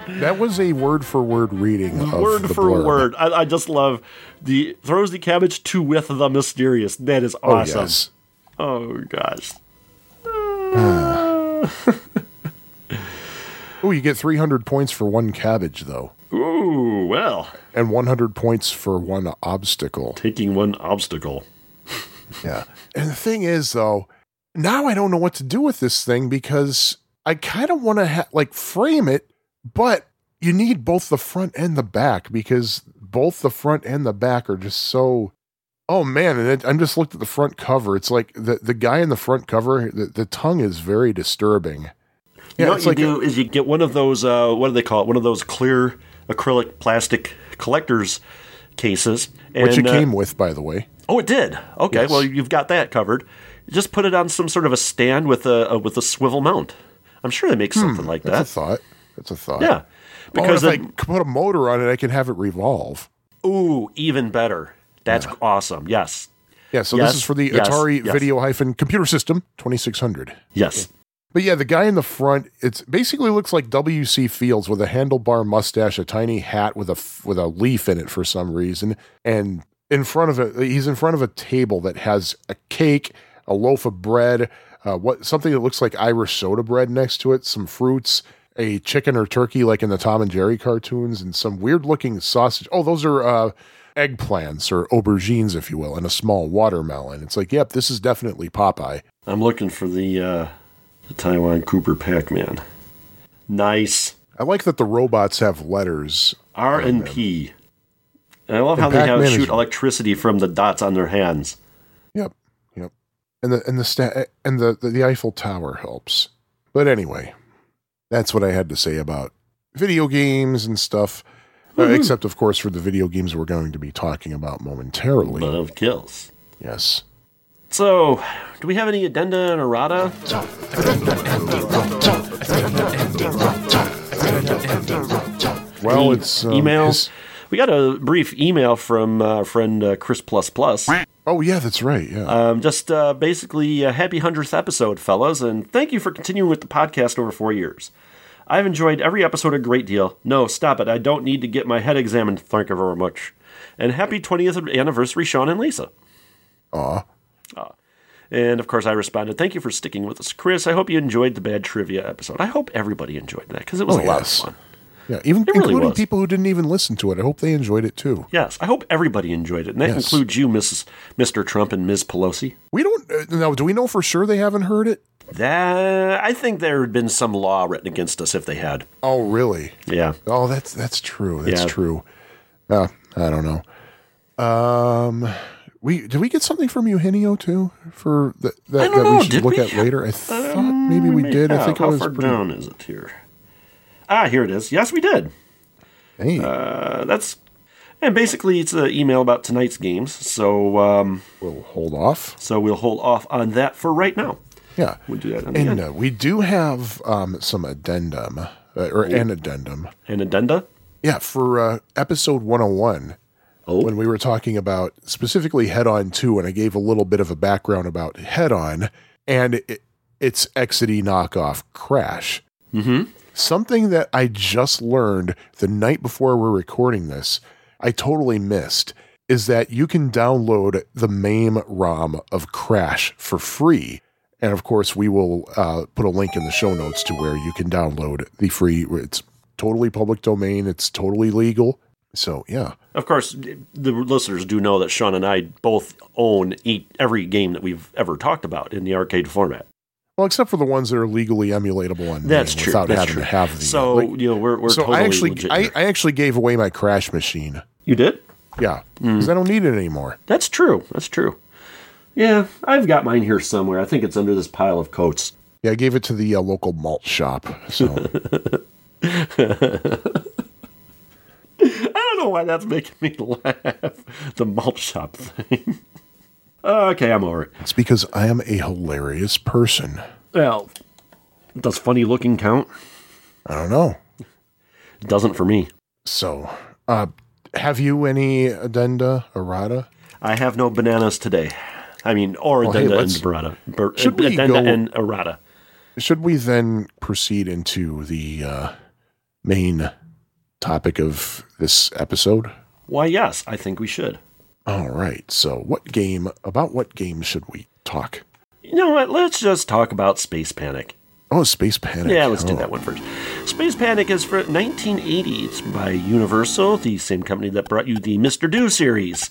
that was a word for word reading of word for blurb. word. I, I just love the throws the cabbage to with the mysterious. That is awesome. Oh, awesome. yes. Oh gosh. Ah. *laughs* Oh, you get 300 points for one cabbage, though, Ooh, well, and 100 points for one obstacle. taking one obstacle. *laughs* Yeah. And the thing is, though, now I don't know what to do with this thing because I kind of want to ha- like frame it, but you need both the front and the back because both the front and the back are just so. Oh man! And it, I'm just looked at the front cover. It's like the the guy in the front cover. The, the tongue is very disturbing. You know what you like do is you get one of those uh, what do they call it? One of those clear acrylic plastic collectors cases. And, which it uh, came with, by the way. Oh, it did. Okay, Yes. well you've got that covered. Just put it on some sort of a stand with a, a with a swivel mount. I'm sure they make something like Hmm, That's that. a thought. That's a thought. Yeah, Because because if I then, put a motor on it, I can have it revolve. ooh, even better. That's awesome. Yes, Yeah. So Yes, this is for the yes, Atari. Video Hyphen Computer System 2600. yes. But yeah, the guy in the front, it's basically looks like W.C. Fields with a handlebar mustache, a tiny hat with a with a leaf in it for some reason, and in front of it, he's in front of a table that has a cake, a loaf of bread, uh, what something that looks like Irish soda bread next to it, some fruits, a chicken or turkey like in the Tom and Jerry cartoons, and some weird looking sausage. Oh, those are uh, eggplants or aubergines, if you will, and a small watermelon. It's like, yep, this is definitely Popeye. I'm looking for the uh, the Taiwan Cooper Pac-Man. Nice I like that the robots have letters R and P. And I love how And they have Pac-Man is- shoot electricity from the dots on their hands. Yep, yep. And the and the sta- and the, the the Eiffel Tower helps. But anyway, that's what I had to say about video games and stuff. Uh, except, of course, for the video games we're going to be talking about momentarily. Love kills. yes. So, do we have any addenda and errata? Well, it's um, emails. We got a brief email from uh, our friend uh, Chris Plus Plus. oh yeah, that's right. Yeah. Um, just uh, basically, uh, happy 100th episode, fellas, and thank you for continuing with the podcast over four years. I've enjoyed every episode a great deal. No, stop it. I don't need to get my head examined. Thank you very much. And happy 20th anniversary, Sean and Lisa. Aw. And of course, I responded, Thank you for sticking with us, Chris. I hope you enjoyed the bad trivia episode. I hope everybody enjoyed that because it was Oh, a lot yes. of fun. Yeah, even really including was. people who didn't even listen to it. I hope they enjoyed it too. Yes, I hope everybody enjoyed it. And that Yes. includes you, Mrs. Mr. Trump and Ms. Pelosi. We don't uh, now. Do we know for sure they haven't heard it? That I think there had been some law written against us if they had. Oh, really? Yeah. Oh, that's that's true. That's Yeah. true. Uh, I don't know. Um, We did we get something from Eugenio too for that that, that know, we should look we? at later? I thought maybe we did. I think it how was far pretty. down is it here? Ah, here it is. Yes, we did. Hey, Uh, that's and basically it's an email about tonight's games. So um, we'll hold off. so we'll hold off on that for right now. Yeah, We'll do that the and uh, we do have um, some addendum uh, or an addendum. An addenda. Yeah, for uh, episode 101, Oh. when we were talking about specifically Head On 2, and I gave a little bit of a background about Head On and it, its Exidy knockoff Crash. Mm-hmm. Something that I just learned the night before we're recording this, I totally missed, is that you can download the MAME ROM of Crash for free. And of course, we will uh, put a link in the show notes to where you can download the free. It's totally public domain. It's totally legal. So yeah, Of course, the listeners do know that Sean and I both own eat every game that we've ever talked about in the arcade format. well, except for the ones that are legally emulatable on That's true. without That's having true. to have the. So like- you know we're we're so totally I actually, I. I actually gave away my Crash machine. you did. Yeah, because I don't need it anymore. That's true. That's true. Yeah, I've got mine here somewhere. I think it's under this pile of coats. Yeah, I gave it to the uh, local malt shop. So *laughs* *laughs* I don't know why that's making me *laughs* laugh. The malt shop thing. *laughs* okay, I'm over it. it's because I am a hilarious person. Well, does funny looking count? I don't know. It doesn't for me. So, uh, have you any addenda errata? I have no bananas today. I mean, or Well, addenda let's- and errata. Ber- should we addenda go- and errata. Should we then proceed into the uh, main topic of this episode? Why, yes, I think we should. All right. So, what game? About what game should we talk? You know what? Let's just talk about Space Panic. Oh, Space Panic. Yeah, let's do Oh, that one first. Space Panic is for 1980. It's by Universal, the same company that brought you the Mr. Do series.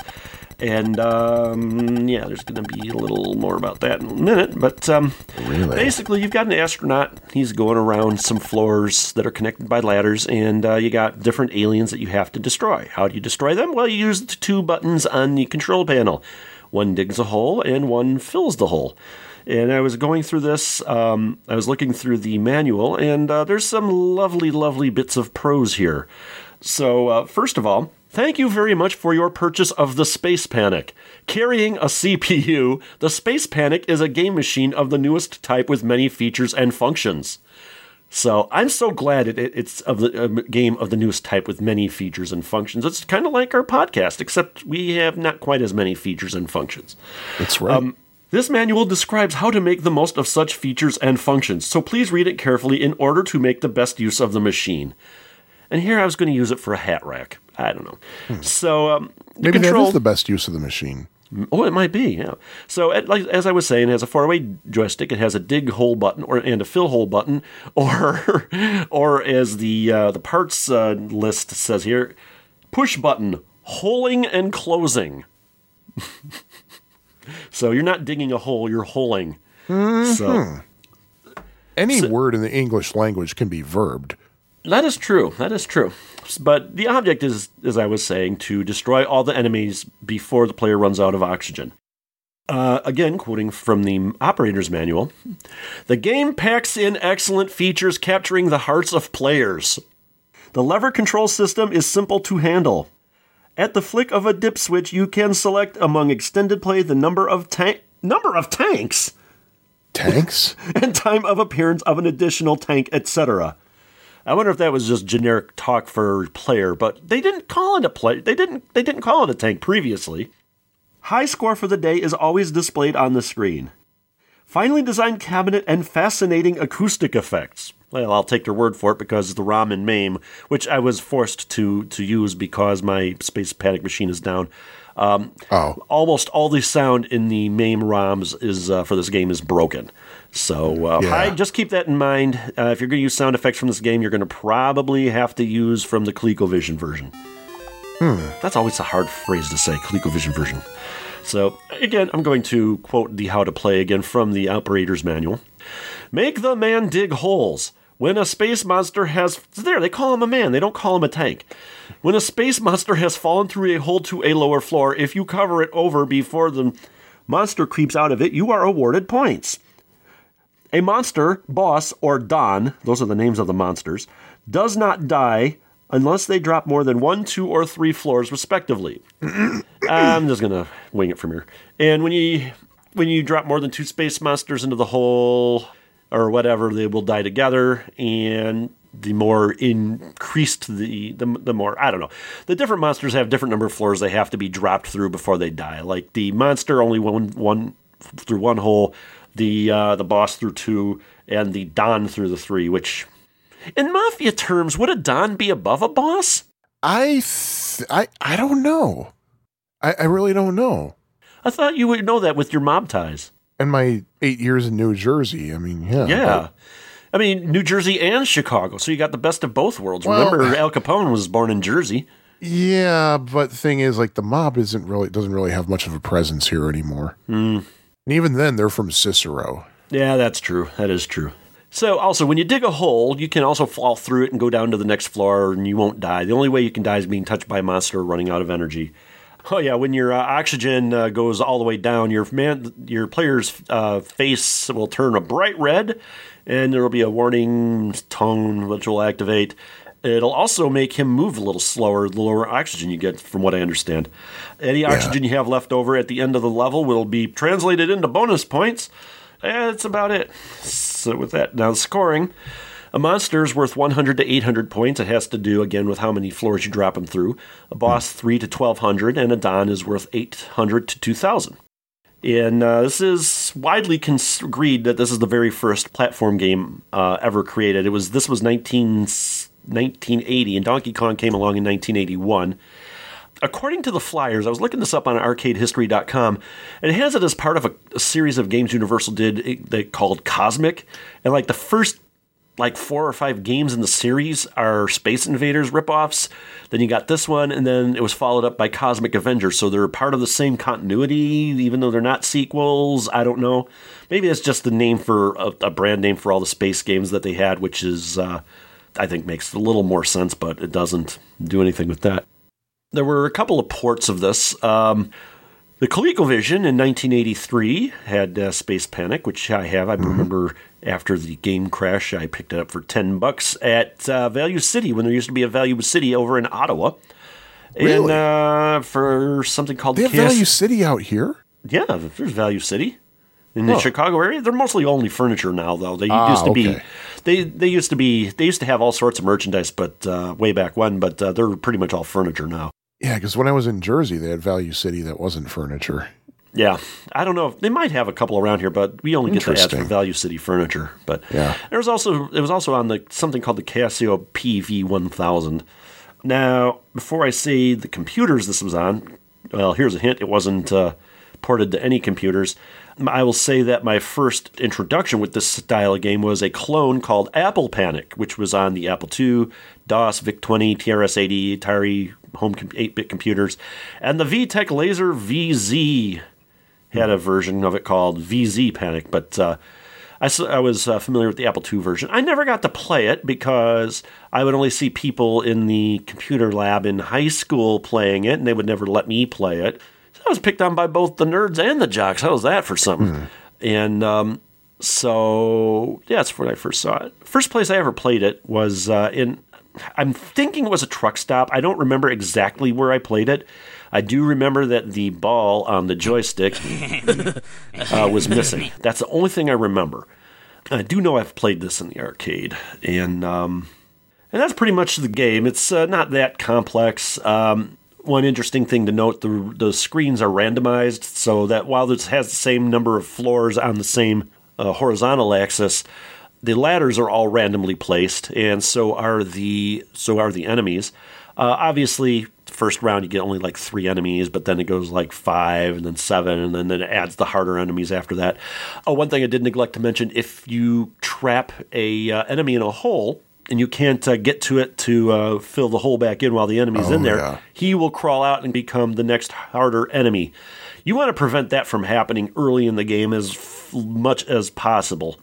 And um, yeah, there's going to be a little more about that in a minute. But um, Really? basically, you've got an astronaut. He's going around some floors that are connected by ladders, and uh, you got different aliens that you have to destroy. How do you destroy them? Well, you use the two buttons on the control panel. One digs a hole, and one fills the hole. And I was going through this, um, I was looking through the manual, and uh, there's some lovely, lovely bits of prose here. So, uh, first of all, thank you very much for your purchase of the Space Panic. Carrying a CPU, the Space Panic is a game machine of the newest type with many features and functions. So I'm so glad it, it, it's of the um, game of the newest type with many features and functions. It's kind of like our podcast, except we have not quite as many features and functions. That's right. Um, This manual describes how to make the most of such features and functions, so please read it carefully in order to make the best use of the machine. And here I was going to use it for a hat rack. I don't know. So um, Hmm. Maybe control, that is the best use of the machine. Oh, it might be, yeah. So, it, like as I was saying, it has a four-way joystick. It has a dig hole button or and a fill hole button, *laughs* or or as the uh, the parts uh, list says here, push button, holing and closing. *laughs* so you're not digging a hole, you're holing. So Any word in the English language can be verbed. That is true. That is true. But the object is, as I was saying, to destroy all the enemies before the player runs out of oxygen. Uh, again, quoting from the operator's manual The game packs in excellent features capturing the hearts of players. The lever control system is simple to handle. At the flick of a dip switch, you can select among extended play the number of tank number of tanks Tanks? *laughs* and time of appearance of an additional tank, etc. I wonder if that was just generic talk for player, but they didn't call it a play. They didn't. They didn't call it a tank previously. High score for the day is always displayed on the screen. Finely designed cabinet and fascinating acoustic effects. Well, I'll take their word for it because the ROM and MAME, which I was forced to to use because my Space Panic machine is down. Um, Oh. almost all the sound in the MAME ROMs is uh, for this game is broken. So uh, Yeah. I just keep that in mind. Uh, if you're going to use sound effects from this game, you're going to probably have to use from the ColecoVision version. That's always a hard phrase to say, ColecoVision version. So again, I'm going to quote the how to play again from the operator's manual. Make the man dig holes. When a space monster has there, they call him a man. They don't call him a tank. When a space monster has fallen through a hole to a lower floor, if you cover it over before the monster creeps out of it, you are awarded points. A monster, boss, or Don, those are the names of the monsters, does not die unless they drop more than one, two, or three floors respectively. *clears throat* I'm just gonna wing it from here. And when you when you drop more than two space monsters into the hole or whatever, they will die together. And the more increased the, the the more I don't know. The different monsters have different number of floors they have to be dropped through before they die. Like the monster only one one through one hole, the uh, the boss through two, and the Don through the three. Which, in mafia terms, would a Don be above a boss? I th- I I don't know. I, I really don't know. I thought you would know that with your mob ties. And my eight years in New Jersey, I mean, yeah, Yeah. I mean, New Jersey and Chicago. So you got the best of both worlds. Remember, *laughs* Al Capone was born in Jersey. Yeah, but the thing is, like, the mob isn't really doesn't really have much of a presence here anymore. Mm. And even then, they're from Cicero. Yeah, that's true. That is true. So, also, when you dig a hole, you can also fall through it and go down to the next floor, and you won't die. The only way you can die is being touched by a monster or running out of energy. Oh yeah, when your uh, oxygen uh, goes all the way down, your man, your player's uh, face will turn a bright red, and there will be a warning tone which will activate. It'll also make him move a little slower the lower oxygen you get, from what I understand. Any oxygen you have left over at the end of the level will be translated into bonus points. That's about it. So with that, now scoring. A monster is worth 100 to 800 points. It has to do again with how many floors you drop them through. A boss 3 to 1200, and a Don is worth 800 to 2000. And uh, this is widely cons- agreed that this is the very first platform game uh, ever created. It was this was 19, 1980, and Donkey Kong came along in 1981 according to the flyers, I was looking this up on arcadehistory.com, and it has it as part of a, a series of games Universal did eh, they called Cosmic, and like the first like four or five games in the series are Space Invaders ripoffs. Then you got this one, and then it was followed up by Cosmic Avengers. So they're part of the same continuity, even though they're not sequels. I don't know. Maybe that's just the name for a, a brand name for all the space games that they had, which is, uh, I think, makes a little more sense, but it doesn't do anything with that. There were a couple of ports of this. Um, the ColecoVision in 1983 had uh, Space Panic, which I have. I remember after the game crash, I picked it up for 10 bucks at uh, Value City when there used to be a Value City over in Ottawa. And Really? uh, for something called They have Value City out here. Yeah, there's Value City. In the. Chicago area, they're mostly only furniture now. Though they Ah, used to be, they they used to be, they used to have all sorts of merchandise, but uh, way back when. But uh, they're pretty much all furniture now. Yeah, because when I was in Jersey, they had Value City that wasn't furniture. Yeah, I don't know. if They might have a couple around here, but we only get the ads for Value City furniture. But Yeah. there was also it was also on the something called the Casio PV one thousand. Now, before I say the computers this was on, well, here's a hint: it wasn't uh, ported to any computers. I will say that my first introduction with this style of game was a clone called Apple Panic, which was on the Apple II, DOS, VIC-20, TRS-80, Atari home 8-bit computers, and the VTech Laser VZ had a version of it called VZ Panic, but uh, I, I was uh, familiar with the Apple II version. I never got to play it because I would only see people in the computer lab in high school playing it, and they would never let me play it. I was picked on by both the nerds and the jocks. How was that for something? And um, so, yeah, that's when I first saw it. First place I ever played it was uh, in, I'm thinking it was a truck stop. I don't remember exactly where I played it. I do remember that the ball on the joystick *laughs* uh, was missing. That's the only thing I remember. I do know I've played this in the arcade, and um, and that's pretty much the game. It's uh, not that complex. Um, one interesting thing to note: the the screens are randomized, so that while this has the same number of floors on the same uh, horizontal axis, the ladders are all randomly placed, and so are the so are the enemies. Uh, obviously, first round you get only like three enemies, but then it goes like five, and then seven, and then, then it adds the harder enemies after that. Oh, one thing I did neglect to mention: if you trap a uh, enemy in a hole and you can't uh, get to it to uh, fill the hole back in while the enemy's in Oh, there, yeah. he will crawl out and become the next harder enemy. You want to prevent that from happening early in the game as f- much as possible.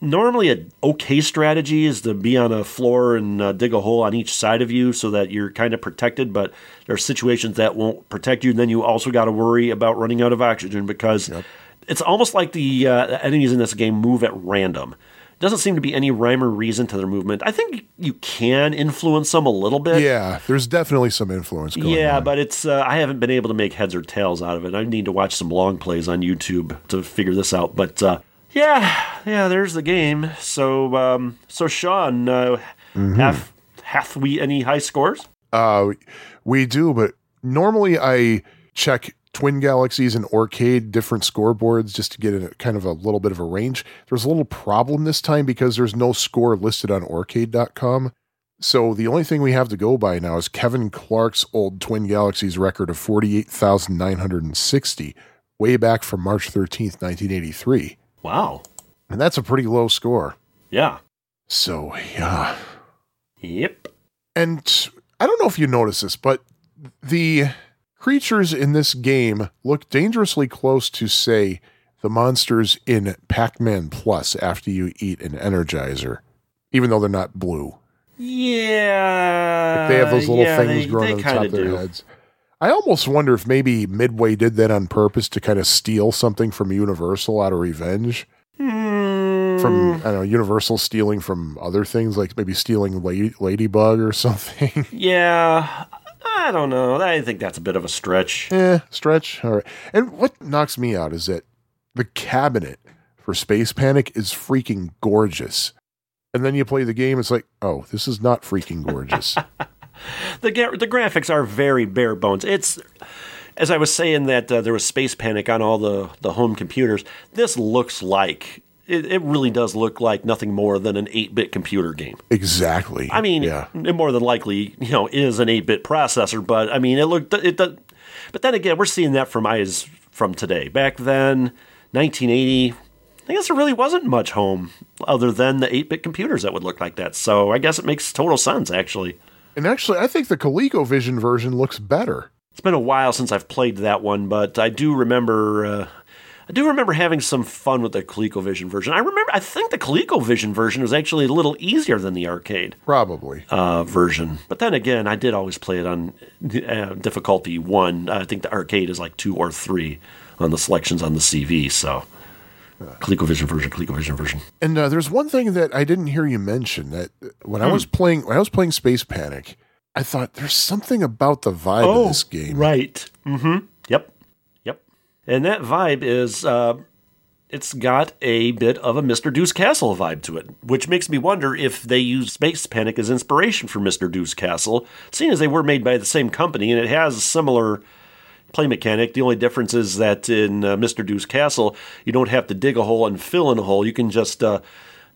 normally an okay strategy is to be on a floor and uh, dig a hole on each side of you so that you're kind of protected but there are situations that won't protect you and then you also got to worry about running out of oxygen because yep. it's almost like the uh, enemies in this game move at random doesn't seem to be any rhyme or reason to their movement. I think you can influence them a little bit. Yeah, there's definitely some influence going yeah, on. but it's uh, I haven't been able to make heads or tails out of it. I need to watch some long plays on YouTube to figure this out. But uh, yeah, yeah, there's the game. So, um, so Sean, uh, mm-hmm. have hath we any high scores? Uh, we do, but normally I check Twin Galaxies and Aurcade different scoreboards just to get a kind of a little bit of a range. There's a little problem this time because there's no score listed on Aurcade.com. So the only thing we have to go by now is Kevin Clark's old Twin Galaxies record of 48,960 way back from March 13th, 1983. Wow. And that's a pretty low score. Yeah. So, yeah. Yep. And I don't know if you notice this, but the creatures in this game look dangerously close to, say, the monsters in Pac Man Plus after you eat an Energizer, even though they're not blue. Yeah. Like they have those little yeah, things they, growing they on the top of their do. heads. I almost wonder if maybe Midway did that on purpose to kind of steal something from Universal out of revenge. Mm. From I don't know Universal stealing from other things like maybe stealing Lady, Ladybug or *laughs* something. Yeah, I don't know. I think that's a bit of a stretch. Yeah, stretch. All right. And what knocks me out is that the cabinet for Space Panic is freaking gorgeous. And then you play the game, it's like, oh, this is not freaking gorgeous. *laughs* the the graphics are very bare bones. It's as I was saying that uh, there was space panic on all the the home computers. This looks like it, it really does look like nothing more than an 8-bit computer game. Exactly. I mean, yeah. it more than likely, you know, is an 8-bit processor, but I mean, it looked it does but then again, we're seeing that from eyes from today. Back then, 1980, I guess there really wasn't much home other than the 8 bit computers that would look like that. So I guess it makes total sense, actually. And actually, I think the ColecoVision version looks better. It's been a while since I've played that one, but I do remember. Uh, I do remember having some fun with the ColecoVision version. I remember, I think the ColecoVision version was actually a little easier than the arcade probably uh, version. But then again, I did always play it on uh, difficulty one. I think the arcade is like two or three on the selections on the CV. So ColecoVision version, ColecoVision version. And uh, there's one thing that I didn't hear you mention that when hmm. I was playing when I was playing Space Panic, I thought there's something about the vibe oh, of this game. Right. Mm-hmm. And that vibe is uh, it's got a bit of a Mr. Do's Castle vibe to it, which makes me wonder if they used Space Panic as inspiration for Mr. Do's Castle, seeing as they were made by the same company and it has a similar play mechanic. The only difference is that in uh, Mr. Do's Castle, you don't have to dig a hole and fill in a hole. You can just uh,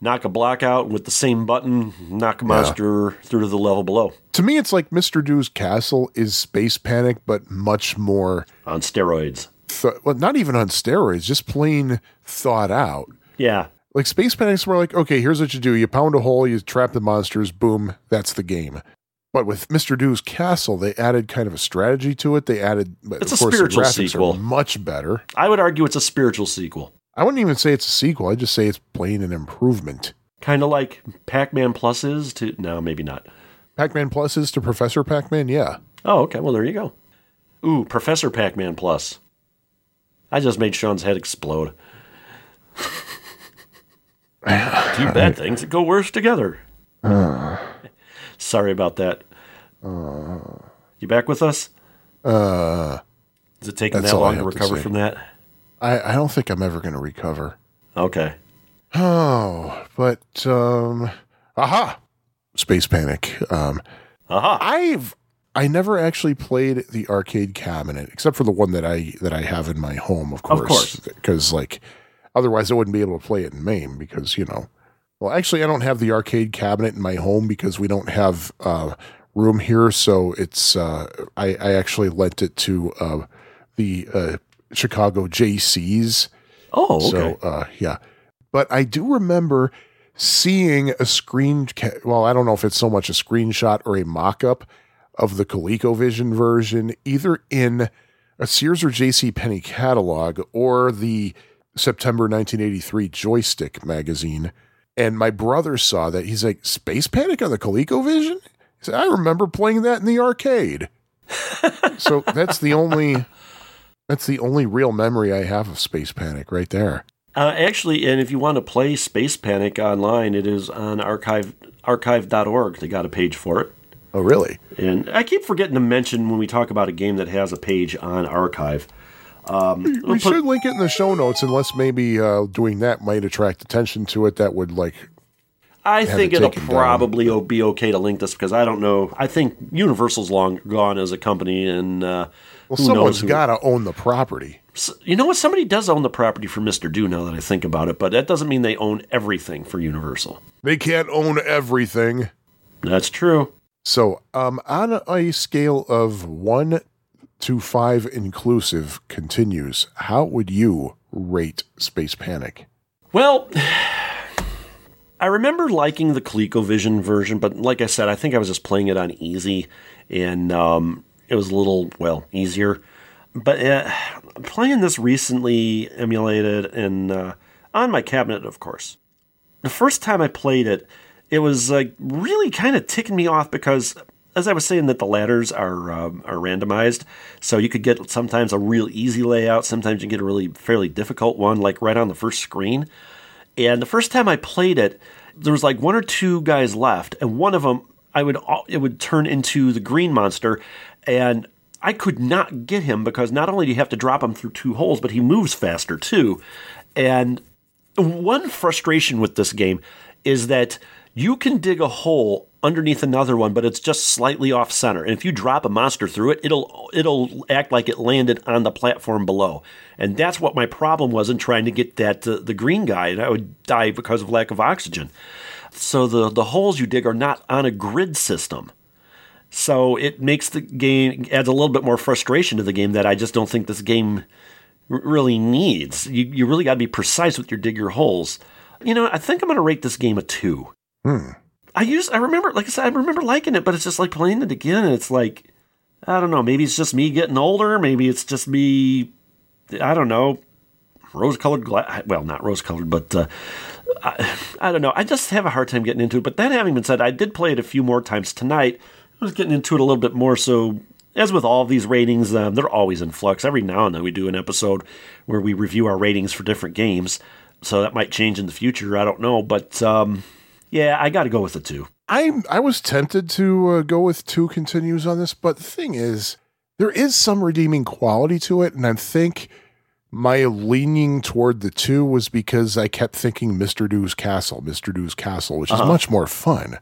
knock a block out with the same button, knock a monster yeah. through to the level below. To me, it's like Mr. Do's Castle is Space Panic, but much more on steroids. Th- well, not even on steroids, just plain thought out. Yeah. Like Space Panic's were like, okay, here's what you do. You pound a hole, you trap the monsters, boom, that's the game. But with Mr. Do's Castle, they added kind of a strategy to it. They added, it's a course, spiritual sequel. much better. I would argue it's a spiritual sequel. I wouldn't even say it's a sequel. I'd just say it's plain an improvement. Kind of like Pac Man Plus is to. No, maybe not. Pac Man Plus is to Professor Pac Man, yeah. Oh, okay. Well, there you go. Ooh, Professor Pac Man Plus. I just made Sean's head explode. Two bad things that go worse together. Uh. Sorry about that. Uh, you back with us? Uh, Is it taking that long to recover to from that? I, I don't think I'm ever going to recover. Okay. Oh, but um, aha, Space Panic. Um, aha. I've I never actually played the arcade cabinet except for the one that I that I have in my home, of course. Of course, because like otherwise I wouldn't be able to play it in MAME because you know well, actually, I don't have the arcade cabinet in my home because we don't have uh, room here. So it's uh, I, I, actually lent it to uh, the uh, Chicago JCs. Oh, okay. So uh, yeah, but I do remember seeing a screen. Ca- well, I don't know if it's so much a screenshot or a mock-up of the ColecoVision version, either in a Sears or J.C. Penney catalog or the September 1983 Joystik magazine And my brother saw that. He's like, Space Panic on the ColecoVision? He said, I remember playing that in the arcade. *laughs* so that's the only that's the only real memory I have of Space Panic right there. Uh, actually, and if you want to play Space Panic online, it is on archive archive.org. They got a page for it. Oh, really? And I keep forgetting to mention when we talk about a game that has a page on archive. Um, we put, should link it in the show notes, unless maybe uh, doing that might attract attention to it. That would like. I think it will probably down. be okay to link this because I don't know. I think Universal's long gone as a company, and uh, well, someone's got to own the property. So, you know what? Somebody does own the property for Mister Do. Now that I think about it, but that doesn't mean they own everything for Universal. They can't own everything. That's true. So, um, on a scale of one to five inclusive continues, how would you rate Space Panic? Well, *sighs* I remember liking the ColecoVision version, but like I said, I think I was just playing it on easy, and um, it was a little well easier. But uh, playing this recently emulated and uh, on my cabinet, of course. The first time I played it, it was like really kind of ticking me off because as I was saying that the ladders are um, are randomized, so you could get sometimes a real easy layout, sometimes you get a really fairly difficult one, like right on the first screen. And the first time I played it, there was like one or two guys left, and one of them I would it would turn into the green monster, and I could not get him because not only do you have to drop him through two holes, but he moves faster too. And one frustration with this game is that you can dig a hole underneath another one, but it's just slightly off center. And if you drop a monster through it, it'll it'll act like it landed on the platform below. And that's what my problem was in trying to get that uh, the green guy. And I would die because of lack of oxygen. So the the holes you dig are not on a grid system. So it makes the game adds a little bit more frustration to the game that I just don't think this game really needs. You you really got to be precise with your dig your holes. You know, I think I'm going to rate this game a two. Hmm. I use I remember like I said I remember liking it, but it's just like playing it again, and it's like I don't know. Maybe it's just me getting older. Maybe it's just me. I don't know. Rose colored glass. Well, not rose colored, but uh, I, I, don't know. I just have a hard time getting into it. But that having been said, I did play it a few more times tonight. I was getting into it a little bit more. So, as with all of these ratings, um, they're always in flux. Every now and then we do an episode where we review our ratings for different games. So that might change in the future. I don't know. But um, yeah, I got to go with the two. I I was tempted to uh, go with two continues on this, but the thing is, there is some redeeming quality to it, and I think my leaning toward the two was because I kept thinking Mr. Do's Castle, Mr. Do's Castle, which is uh-huh. much more fun.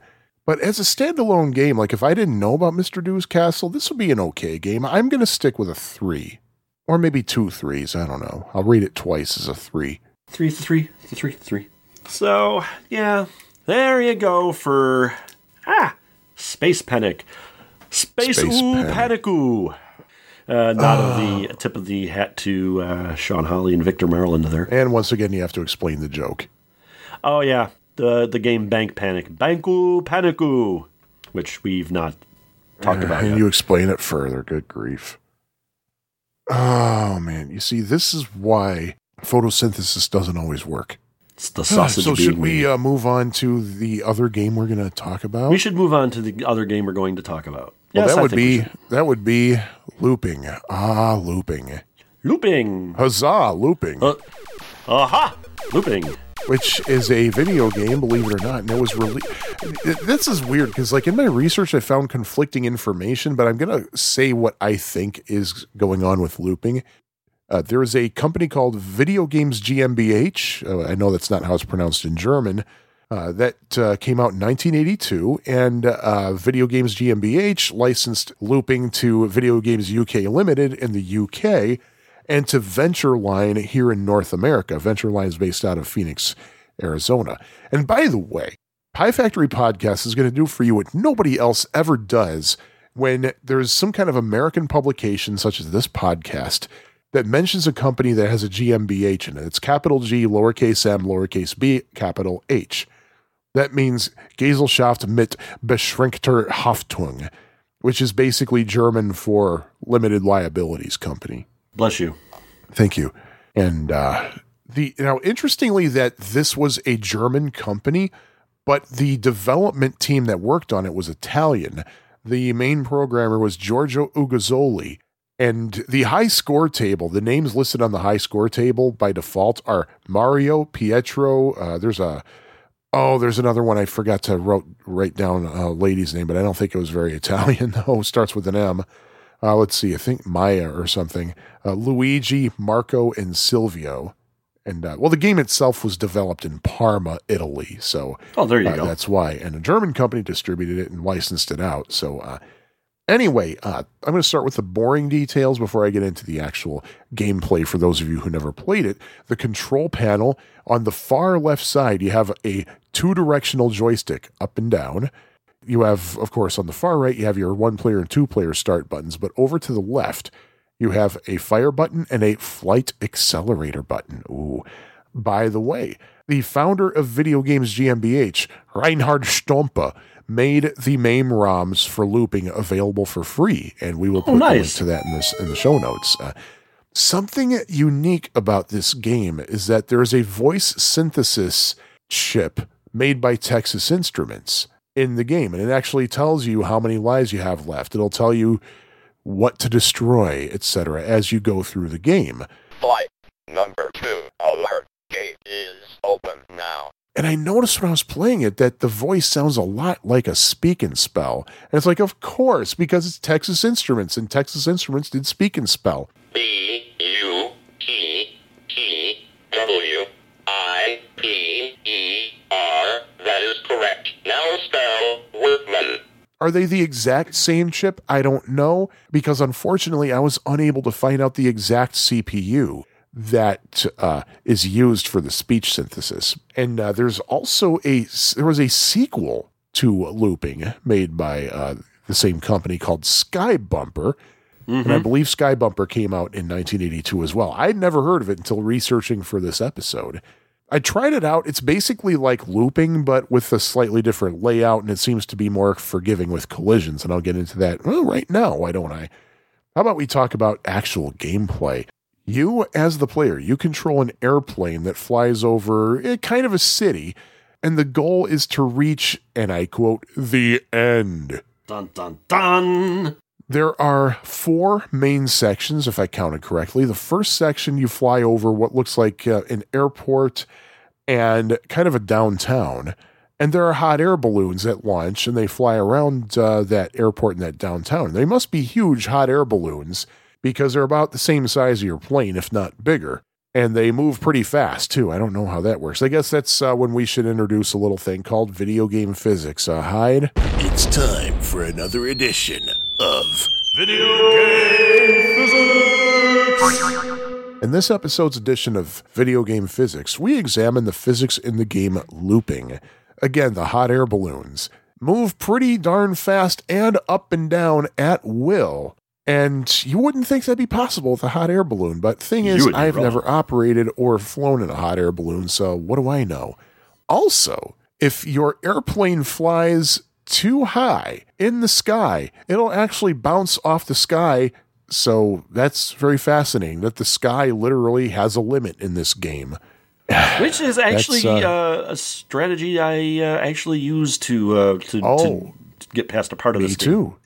But as a standalone game, like if I didn't know about Mr. Do's Castle, this would be an okay game. I'm going to stick with a three, or maybe two threes. I don't know. I'll read it twice as a three. Three, three, three, three. So yeah, there you go for ah Space Panic. Space, Space Ooh Panic. Ooh. Uh, not uh, the tip of the hat to uh, Sean Holly and Victor Maryland there. And once again, you have to explain the joke. Oh yeah, the the game Bank Panic, Banku Panicu, which we've not talked about. And yet. you explain it further. Good grief. Oh man, you see, this is why photosynthesis doesn't always work. It's the sausage. so should we uh, move on to the other game we're going to talk about? We should move on to the other game we're going to talk about. Well, yes, that would be that would be looping. Ah, looping. Looping. Huzzah, looping. Uh, aha, looping. Which is a video game, believe it or not, and it was released. This is weird because, like, in my research, I found conflicting information, but I'm gonna say what I think is going on with looping. Uh, there is a company called Video Games GmbH. Uh, I know that's not how it's pronounced in German. Uh, that uh, came out in 1982, and uh, Video Games GmbH licensed looping to Video Games UK Limited in the UK and to Venture Line here in North America. Venture Line is based out of Phoenix, Arizona. And by the way, Pie Factory Podcast is going to do for you what nobody else ever does when there's some kind of American publication, such as this podcast, that mentions a company that has a GmbH in it. It's capital G, lowercase m, lowercase b, capital H. That means Gesellschaft mit beschränkter Haftung, which is basically German for limited liabilities company. Bless you. Thank you. And uh, The now interestingly that this was a German company, but the development team that worked on it was Italian. The main programmer was Giorgio Uguzzoli. And the high score table, the names listed on the high score table by default are Mario, Pietro. Uh, there's a oh, there's another one I forgot to wrote write down a lady's name, but I don't think it was very *laughs* Italian though. Starts with an M. Uh, let's see, I think Maya or something. Uh, Luigi, Marco, and Silvio. And uh, well, the game itself was developed in Parma, Italy. So oh, there you uh, go. That's why. And a German company distributed it and licensed it out. So uh, anyway, uh, I'm going to start with the boring details before I get into the actual gameplay. For those of you who never played it, the control panel on the far left side, you have a two directional joystick up and down. You have, of course, on the far right, you have your one player and two player start buttons, but over to the left, you have a fire button and a flight accelerator button. Ooh. By the way, the founder of Video Games GmbH, Reinhard Stompe, made the MAME ROMs for looping available for free, and we will put oh, nice. the link to that in this in the show notes. Uh, something unique about this game is that there is a voice synthesis chip made by Texas Instruments in the game, and it actually tells you how many lives you have left. It'll tell you what to destroy, etc., as you go through the game. Flight number two alert gate is open now. And I noticed when I was playing it that the voice sounds a lot like a speak and spell. And it's like, of course, because it's Texas Instruments, and Texas Instruments did speak and spell. B U T T W I P E R. That is correct. Now spell Workman. Are they the exact same chip? I don't know, because unfortunately I was unable to find out the exact CPU that uh, is used for the speech synthesis. And uh, there's also a there was a sequel to looping made by uh, the same company called Sky Bumper. And I believe Sky Bumper came out in 1982 as well. I'd never heard of it until researching for this episode. I tried it out. It's basically like looping, but with a slightly different layout, and it seems to be more forgiving with collisions. And I'll get into that well, right now. Why don't I? How about we talk about actual gameplay? You, as the player, you control an airplane that flies over eh, kind of a city, and the goal is to reach, and I quote, the end. Dun dun dun. There are four main sections, if I counted correctly. The first section, you fly over what looks like uh, an airport and kind of a downtown. And there are hot air balloons that launch and they fly around uh, that airport and that downtown. They must be huge hot air balloons because they're about the same size of your plane, if not bigger. And they move pretty fast, too. I don't know how that works. I guess that's uh, when we should introduce a little thing called video game physics. Uh, Hyde? It's time for another edition of Video Game Physics! In this episode's edition of Video Game Physics, we examine the physics in the game looping. Again, the hot air balloons move pretty darn fast and up and down at will. And you wouldn't think that'd be possible with a hot air balloon. But thing is, I've wrong. never operated or flown in a hot air balloon, so what do I know? Also, if your airplane flies too high in the sky, it'll actually bounce off the sky. So that's very fascinating that the sky literally has a limit in this game. *sighs* Which is actually That's, uh, a strategy I uh, actually use to uh, to, Oh. to to get past a part of Me this game. too.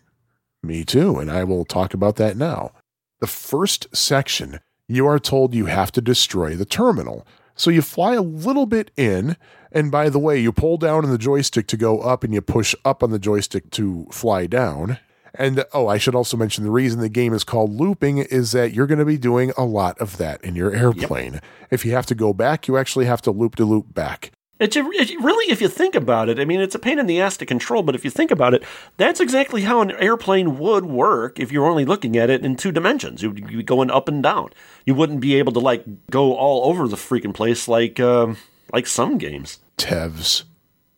Me too. And I will talk about that now. The first section, you are told you have to destroy the terminal. So you fly a little bit in. And by the way, you pull down on the joystick to go up and you push up on the joystick to fly down. And oh, I should also mention the reason the game is called looping is that you're going to be doing a lot of that in your airplane. If you have to go back, you actually have to loop to loop back. It's a, it, really, if you think about it, I mean, it's a pain in the ass to control, but if you think about it, that's exactly how an airplane would work if you're only looking at it in two dimensions. You'd be going up and down. You wouldn't be able to like go all over the freaking place like um, like some games. Tevs.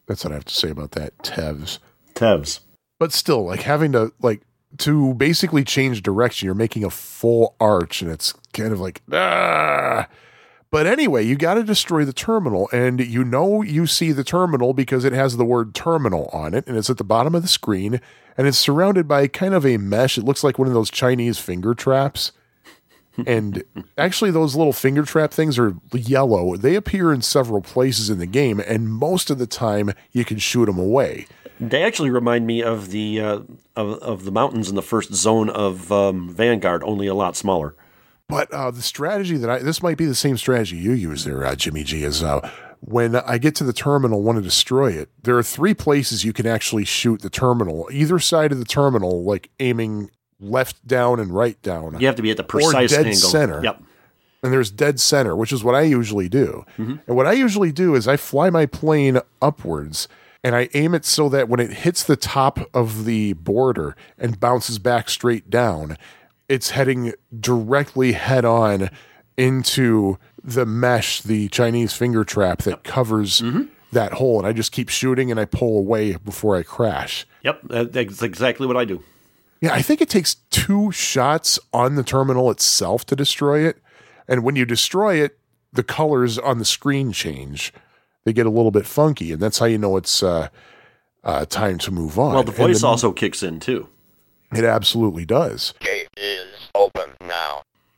That's what I have to say about that. Tevs. Tevs. but still like having to like to basically change direction you're making a full arch and it's kind of like ah. But anyway you got to destroy the terminal and you know you see the terminal because it has the word terminal on it and it's at the bottom of the screen and it's surrounded by kind of a mesh it looks like one of those chinese finger traps and actually, those little finger trap things are yellow. They appear in several places in the game, and most of the time you can shoot them away. They actually remind me of the uh, of, of the mountains in the first zone of um, Vanguard, only a lot smaller. But uh, the strategy that I this might be the same strategy you use there, uh, Jimmy G, is uh, when I get to the terminal, want to destroy it. There are three places you can actually shoot the terminal, either side of the terminal, like aiming left down and right down. You have to be at the precise dead angle. center. Yep. and there's dead center, which is what I usually do. And what I usually do is I fly my plane upwards and I aim it so that when it hits the top of the border and bounces back straight down, it's heading directly head on into the mesh, the Chinese finger trap that covers that hole. And I just keep shooting and I pull away before I crash. Yep. That's exactly what I do. Yeah, I think it takes two shots on the terminal itself to destroy it. And when you destroy it, the colors on the screen change. They get a little bit funky, and that's how you know it's uh, uh, time to move on. Well, the And voice then also kicks in too. It absolutely does. Gate is open now.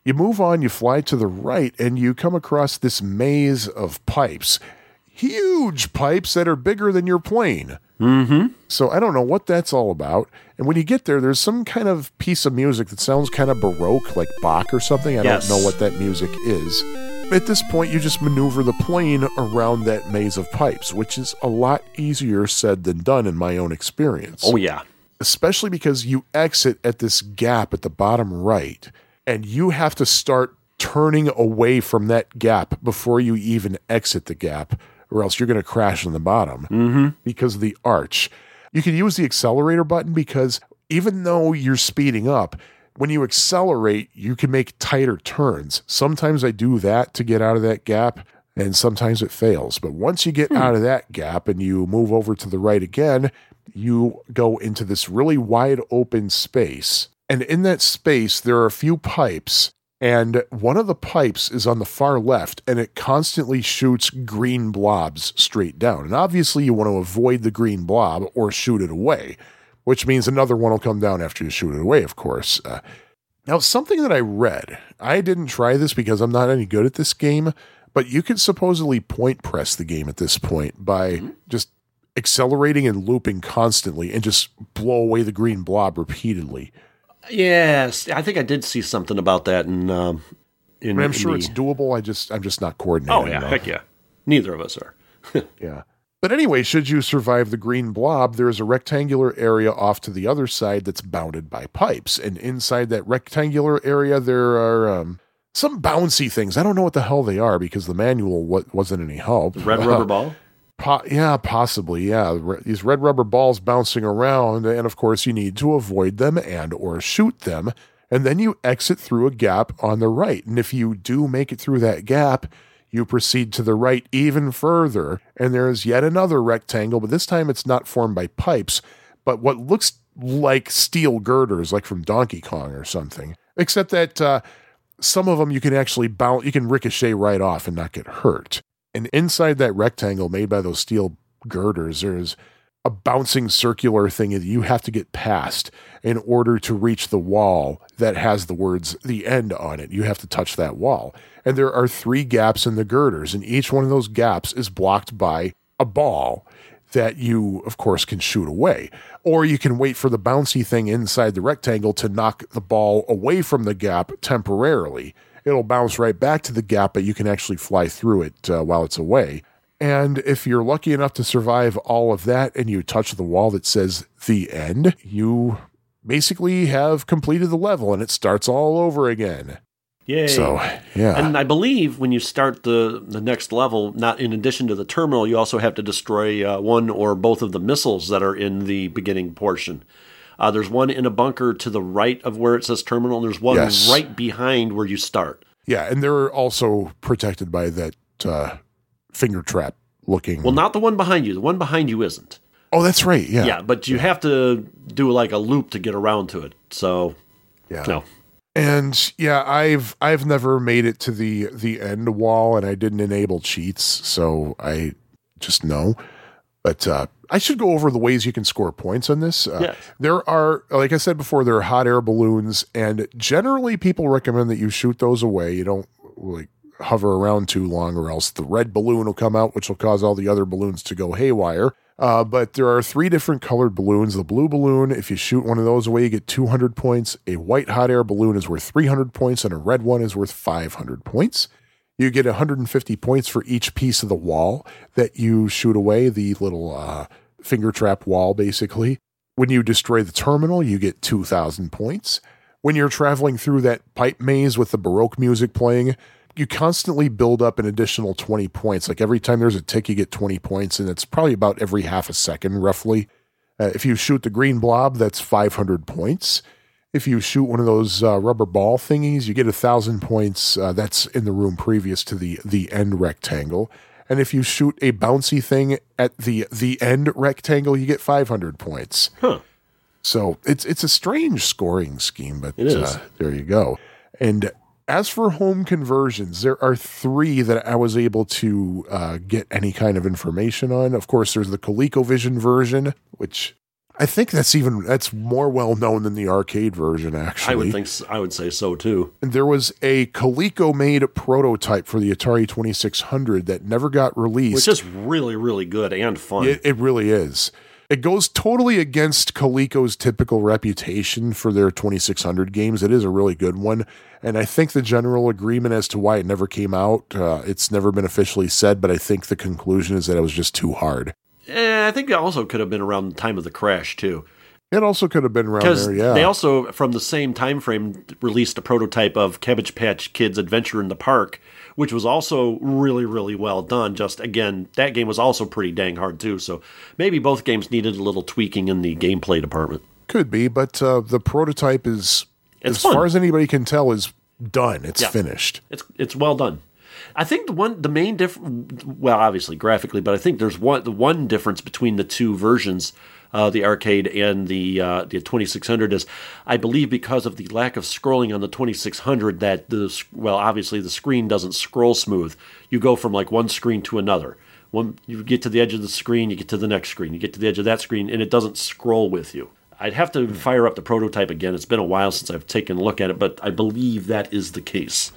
You move on, you fly to the right, and you come across this maze of pipes. Huge pipes that are bigger than your plane. Mm-hmm. So I don't know what that's all about. And when you get there, there's some kind of piece of music that sounds kind of Baroque, like Bach or something. I Yes. don't know what that music is. At this point, you just maneuver the plane around that maze of pipes, which is a lot easier said than done in my own experience Oh yeah. especially because you exit at this gap at the bottom right and you have to start turning away from that gap before you even exit the gap or else you're going to crash on the bottom Mm-hmm. because of the arch you can use the accelerator button because even though you're speeding up when you accelerate you can make tighter turns sometimes i do that to get out of that gap and sometimes it fails but once you get out of that gap and you move over to the right again you go into this really wide open space. And in that space, there are a few pipes. And one of the pipes is on the far left, and it constantly shoots green blobs straight down. And obviously, you want to avoid the green blob or shoot it away, which means another one will come down after you shoot it away, of course. Uh, now, something that I read, I didn't try this because I'm not any good at this game, but you can supposedly point press the game at this point by just accelerating and looping constantly and just blow away the green blob repeatedly. Yes, I think I did see something about that in. Um, in I mean, I'm sure the- it's doable. I just I'm just not coordinating. Oh yeah, enough. heck yeah. Neither of us are. *laughs* Yeah. But anyway, should you survive the green blob, there is a rectangular area off to the other side that's bounded by pipes. And inside that rectangular area, there are um, some bouncy things. I don't know what the hell they are because the manual wa- wasn't any help. Red rubber *laughs* ball. Po- yeah, possibly. Yeah, these red rubber balls bouncing around, and of course you need to avoid them and or shoot them. And then you exit through a gap on the right. And if you do make it through that gap, you proceed to the right even further, and there is yet another rectangle, but this time it's not formed by pipes, but what looks like steel girders, like from Donkey Kong or something. Except that uh, some of them you can actually bounce, you can ricochet right off and not get hurt. And inside that rectangle made by those steel girders, there's a bouncing circular thing that you have to get past in order to reach the wall that has the words the end on it. You have to touch that wall. And there are three gaps in the girders, and each one of those gaps is blocked by a ball that you, of course, can shoot away. Or you can wait for the bouncy thing inside the rectangle to knock the ball away from the gap temporarily. It'll bounce right back to the gap, but you can actually fly through it uh, while it's away. And if you're lucky enough to survive all of that and you touch the wall that says the end, you basically have completed the level and it starts all over again. Yay. So, yeah. And I believe when you start the, the next level, not in addition to the terminal, you also have to destroy uh, one or both of the missiles that are in the beginning portion. Uh, there's one in a bunker to the right of where it says terminal, and there's one Yes. right behind where you start. yeah, and they're also protected by that uh, finger trap looking. Well, not the one behind you. The one behind you isn't. oh, that's right. Yeah. Yeah, but you have to do like a loop to get around to it. So, Yeah. no. And yeah, I've I've never made it to the the end wall, and I didn't enable cheats, so I just know. But uh, I should go over the ways you can score points on this. Uh, Yes. There are, like I said before, there are hot air balloons, and generally people recommend that you shoot those away. You don't like hover around too long, or else the red balloon will come out, which will cause all the other balloons to go haywire. Uh, but there are three different colored balloons. The blue balloon, if you shoot one of those away, you get 200 points. A white hot air balloon is worth 300 points, and a red one is worth 500 points. You get 150 points for each piece of the wall that you shoot away, the little uh, finger trap wall, basically. When you destroy the terminal, you get 2,000 points. When you're traveling through that pipe maze with the Baroque music playing, you constantly build up an additional 20 points. Like every time there's a tick, you get 20 points, and it's probably about every half a second, roughly. Uh, if you shoot the green blob, that's 500 points. If you shoot one of those uh, rubber ball thingies, you get a thousand points. Uh, that's in the room previous to the the end rectangle. And if you shoot a bouncy thing at the the end rectangle, you get 500 points. Huh. So it's it's a strange scoring scheme, but. Uh, there you go. And as for home conversions, there are three that I was able to uh, get any kind of information on. Of course, there's the ColecoVision version, which I think that's even that's more well known than the arcade version. Actually, I would think I would say so too. and there was a Coleco made prototype for the Atari 2600 that never got released. Which is really really good and fun. It, it really is. It goes totally against Coleco's typical reputation for their 2600 games. It is a really good one. And I think the general agreement as to why it never came out, uh, it's never been officially said, but I think the conclusion is that it was just too hard. Eh, I think it also could have been around the time of the crash too. It also could have been around there, yeah. they also, from the same time frame, released a prototype of Cabbage Patch Kids Adventure in the Park, which was also really, really well done. Just again, that game was also pretty dang hard too. So maybe both games needed a little tweaking in the gameplay department. could be, but uh, the prototype is, It's as fun. far as anybody can tell, is done. It's Yeah. finished. It's it's well done. I think the one the main difference, well obviously graphically, but I think there's one the one difference between the two versions, uh, the arcade and the uh, the 2600 is I believe because of the lack of scrolling on the 2600 that the well obviously the screen doesn't scroll smooth. You go from like one screen to another. One you get to the edge of the screen, you get to the next screen, you get to the edge of that screen, and it doesn't scroll with you. I'd have to fire up the prototype again. It's been a while since I've taken a look at it, but I believe that is the case.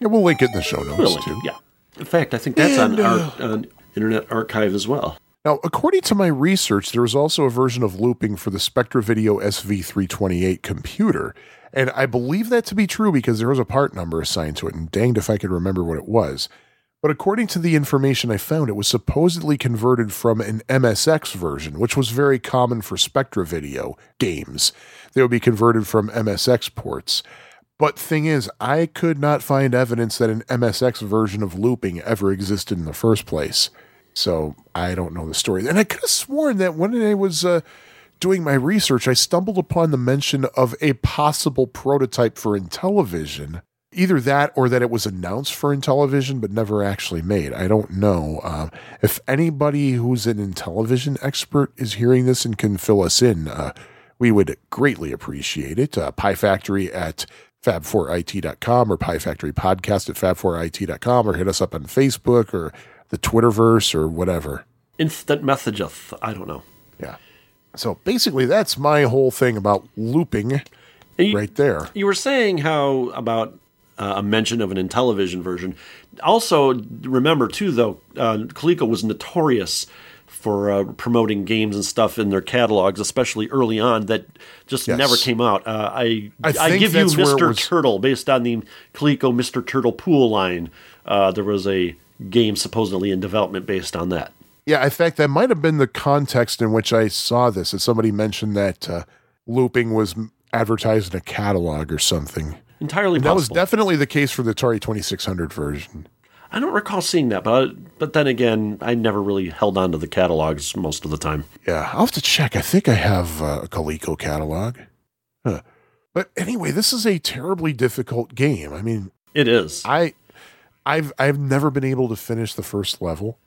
Yeah, we'll link it in the show notes, Really? too. Yeah. In fact, I think that's And, on uh, our on Internet Archive as well. Now, according to my research, there was also a version of looping for the Spectra Video SV328 computer. And I believe that to be true because there was a part number assigned to it, and danged if I could remember what it was. But according to the information I found, it was supposedly converted from an MSX version, which was very common for Spectra Video games. They would be converted from MSX ports. But thing is, I could not find evidence that an MSX version of looping ever existed in the first place. So I don't know the story. And I could have sworn that when I was uh, doing my research, I stumbled upon the mention of a possible prototype for Intellivision. Either that or that it was announced for Intellivision but never actually made. I don't know. Um, if anybody who's an Intellivision expert is hearing this and can fill us in, uh, we would greatly appreciate it. Uh, Pie Factory at fab4it.com or Pie Factory Podcast at fab4it.com or hit us up on Facebook or the Twitterverse or whatever. Instant messageth. I don't know. Yeah. So basically, that's my whole thing about looping you, right there. you were saying how about uh, a mention of an Intellivision version. Also, remember too, though, uh, Coleco was notorious for uh, promoting games and stuff in their catalogs, especially early on, that just Yes. never came out. Uh, I I I, give you that's where it Mr. was- Turtle based on the Coleco Mr. Turtle pool line. Uh, there was a game supposedly in development based on that. Yeah, in fact, that might have been the context in which I saw this. That somebody mentioned that uh, looping was advertised in a catalog or something. Entirely That was definitely the case for the Atari 2600 version. I don't recall seeing that, but but then again, I never really held on to the catalogs most of the time. Yeah, I'll have to check. I think I have uh, a Coleco catalog. Huh. But anyway, this is a terribly difficult game. I mean, It is. I, I've I've never been able to finish the first level.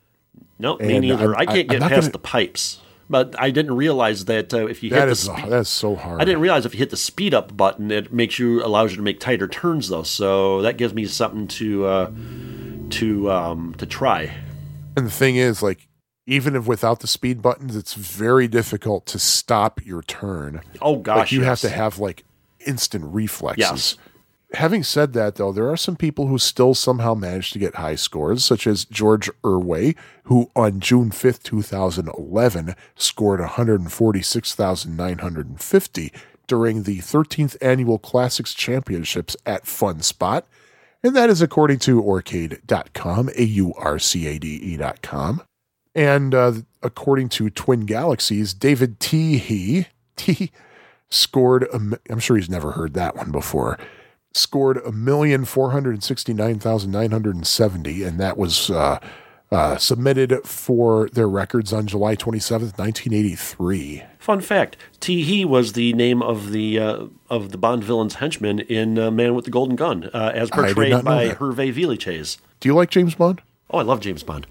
No, me neither. I'm- I can't I'm get past gonna- the pipes. But I didn't realize that uh, if you hit That the is spe- that's so hard. I didn't realize if you hit the speed up button, it makes you allows you to make tighter turns though. So that gives me something to uh, to um, to try. And the thing is, like, even if without the speed buttons, it's very difficult to stop your turn. Oh gosh, like you have to have like instant reflexes. Yes. Having said that, though, there are some people who still somehow manage to get high scores, such as George Irway, who on June 5th, 2011, scored 146,950 during the 13th Annual Classics Championships at Fun Spot. And that is according to Aurcade.com, A U R C A D E.com. And uh, according to Twin Galaxies, David T. He, *laughs* T scored, a, I'm sure he's never heard that one before, scored a million four hundred sixty nine thousand nine hundred seventy, and that was uh, uh, submitted for their records on July 27th, 1983. Fun fact: T. He was the name of the uh, of the Bond villain's henchman in uh, Man with the Golden Gun, uh, as portrayed by. Hervé Villechaize. Do you like James Bond? Oh, I love James Bond.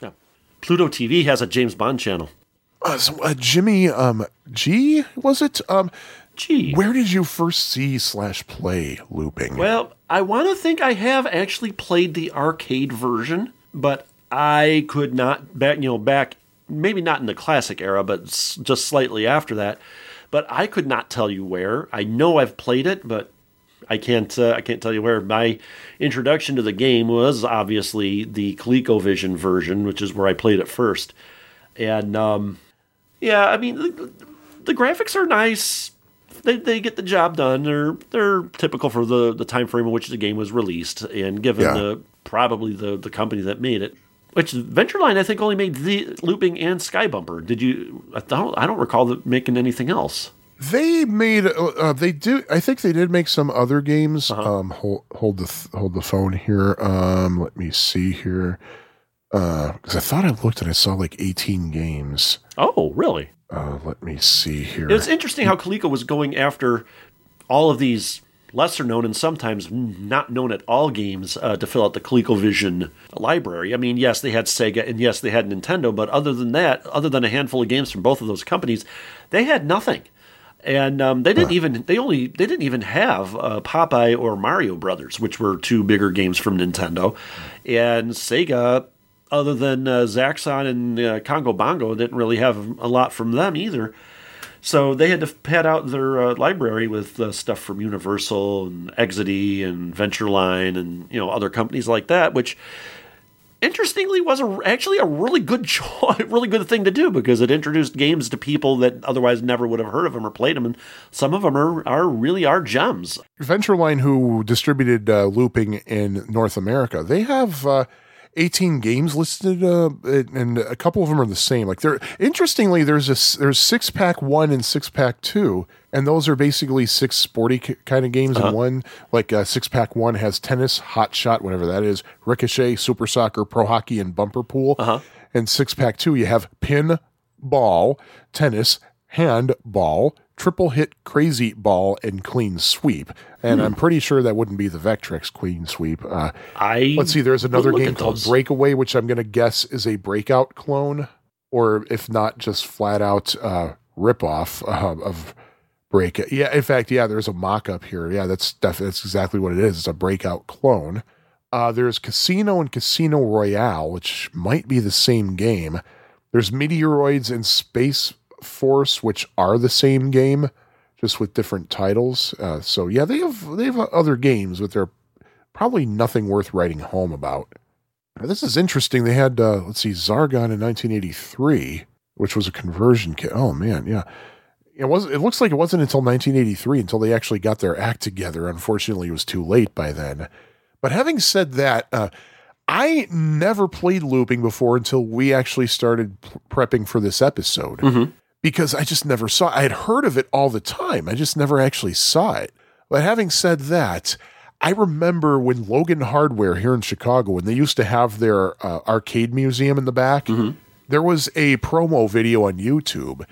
Yeah. Pluto TV has a James Bond channel. Uh, so, uh, Jimmy um, G, was it? Um, Gee. where did you first see slash play looping? Well, I want to think I have actually played the arcade version, but I could not back, you know, back maybe not in the classic era, but just slightly after that. But I could not tell you where. I know I've played it, but I can't. Uh, I can't tell you where. My introduction to the game was obviously the ColecoVision version, which is where I played it first. And um, yeah, I mean, the, the graphics are nice. They, they get the job done. They're they're typical for the, the time frame in which the game was released, and given Yeah. the probably the, the company that made it, which Ventureline I think only made the looping and Sky Bumper. Did you? I don't I don't recall them making anything else. They made. Uh, uh, they do. I think they did make some other games. Um, hold hold the th- hold the phone here. Um, let me see here. Because I thought I looked and I saw like eighteen games. Oh, really? Uh, let me see here. It's interesting how Coleco was going after all of these lesser known and sometimes not known at all games uh, to fill out the ColecoVision library. I mean, yes, they had Sega and yes, they had Nintendo, but other than that, other than a handful of games from both of those companies, they had nothing. And um, they didn't even they only they didn't even have uh, Popeye or Mario Brothers, which were two bigger games from Nintendo, and Sega. Other than uh, Zaxxon and uh, Congo Bongo, didn't really have a lot from them either. So they had to pad out their uh, library with uh, stuff from Universal and Exidy and Ventureline and you know other companies like that, which interestingly was a, actually a really good *laughs* choice, really good thing to do because it introduced games to people that otherwise never would have heard of them or played them, and some of them are, are really are gems. Ventureline, who distributed uh, looping in North America, they have uh, 18 games listed, uh, and a couple of them are the same. Like there, interestingly, there's a there's six pack one and six pack two, and those are basically six sporty k- kind of games in one. Like uh, six pack one has tennis, hot shot, whatever that is, ricochet, super soccer, pro hockey, and bumper pool. And six pack two, you have pin, ball, tennis, handball, triple hit crazy ball, and clean sweep. And I'm pretty sure that wouldn't be the Vectrex Clean Sweep. Uh, I let's see, there's another game called those. Breakaway, which I'm going to guess is a breakout clone, or if not, just flat out uh, ripoff uh, of Break. Yeah, in fact, yeah, there's a mock up here. Yeah, that's def- that's exactly what it is. It's a breakout clone. Uh, there's Casino and Casino Royale, which might be the same game. There's Meteoroids and Space Force, which are the same game, just with different titles. Uh, so yeah, they have they have other games, but they're probably nothing worth writing home about. Now, this is interesting. They had uh, let's see, Zargon in 1983, which was a conversion kit. Oh man, yeah. It was. It looks like it wasn't until 1983 until they actually got their act together. Unfortunately, it was too late by then. But having said that, uh, I never played looping before until we actually started prepping for this episode because I just never saw. I had heard of it all the time. I just never actually saw it. But having said that, I remember when Logan Hardware here in Chicago, when they used to have their uh, arcade museum in the back, there was a promo video on YouTube,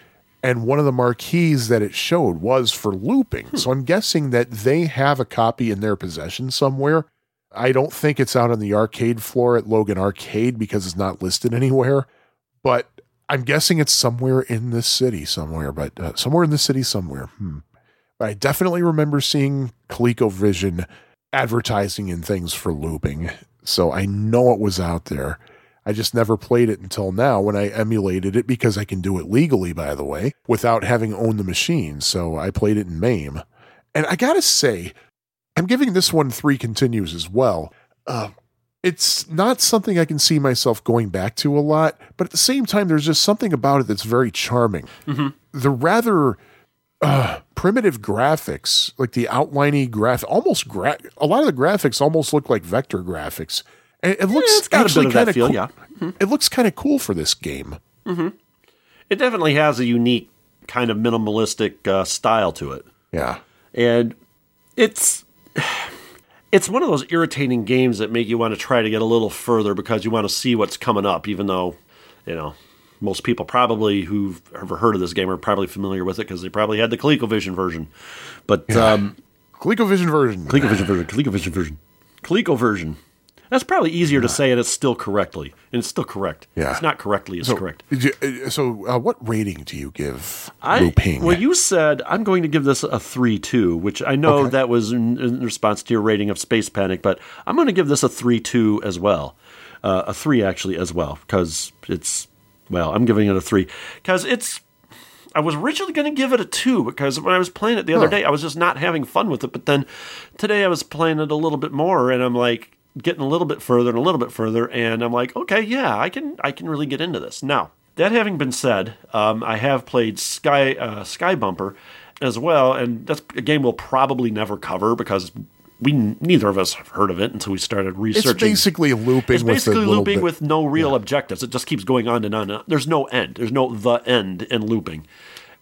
and one of the marquees that it showed was for looping. So I'm guessing that they have a copy in their possession somewhere. I don't think it's out on the arcade floor at Logan Arcade because it's not listed *laughs* anywhere, but I'm guessing it's somewhere in this city somewhere, but uh, somewhere in the city somewhere. Hmm. But I definitely remember seeing ColecoVision advertising and things for looping. So I know it was out there. I just never played it until now when I emulated it because I can do it legally, by the way, without having owned the machine. So I played it in MAME. And I gotta say, I'm giving this one three continues as well. Uh, it's not something I can see myself going back to a lot, but at the same time, there's just something about it that's very charming. The rather uh, primitive graphics, like the outliney graph, almost gra- a lot of the graphics almost look like vector graphics. And it looks got actually kind of cool. yeah. It looks kind of cool for this game. It definitely has a unique kind of minimalistic uh, style to it. Yeah. and it's it's one of those irritating games that make you want to try to get a little further because you want to see what's coming up even though you know most people probably who've ever heard of this game are probably familiar with it because they probably had the ColecoVision version. But um ColecoVision version. ColecoVision version ColecoVision version ColecoVision that's probably easier to say and it's still correctly and it's still correct Yeah. it's not correctly it's so, correct uh, so uh, what rating do you give I, well, you said I'm going to give this a three two, which I know Okay. that was in, in response to your rating of Space Panic, but I'm going to give this a three two as well, uh, a three actually as well, because it's well, I'm giving it a three because it's. I was originally going to give it a two because when I was playing it the other Huh. day, I was just not having fun with it. But then today I was playing it a little bit more, and I'm like getting a little bit further and a little bit further, and I'm like, okay, yeah, I can I can really get into this now. That having been said, um, I have played Sky uh, Sky Bumper as well, and that's a game we'll probably never cover because we neither of us have heard of it until we started researching. it's basically looping It's basically looping bit- with no real objectives. It just keeps going on and on. and on. There's no end. There's no the end in looping.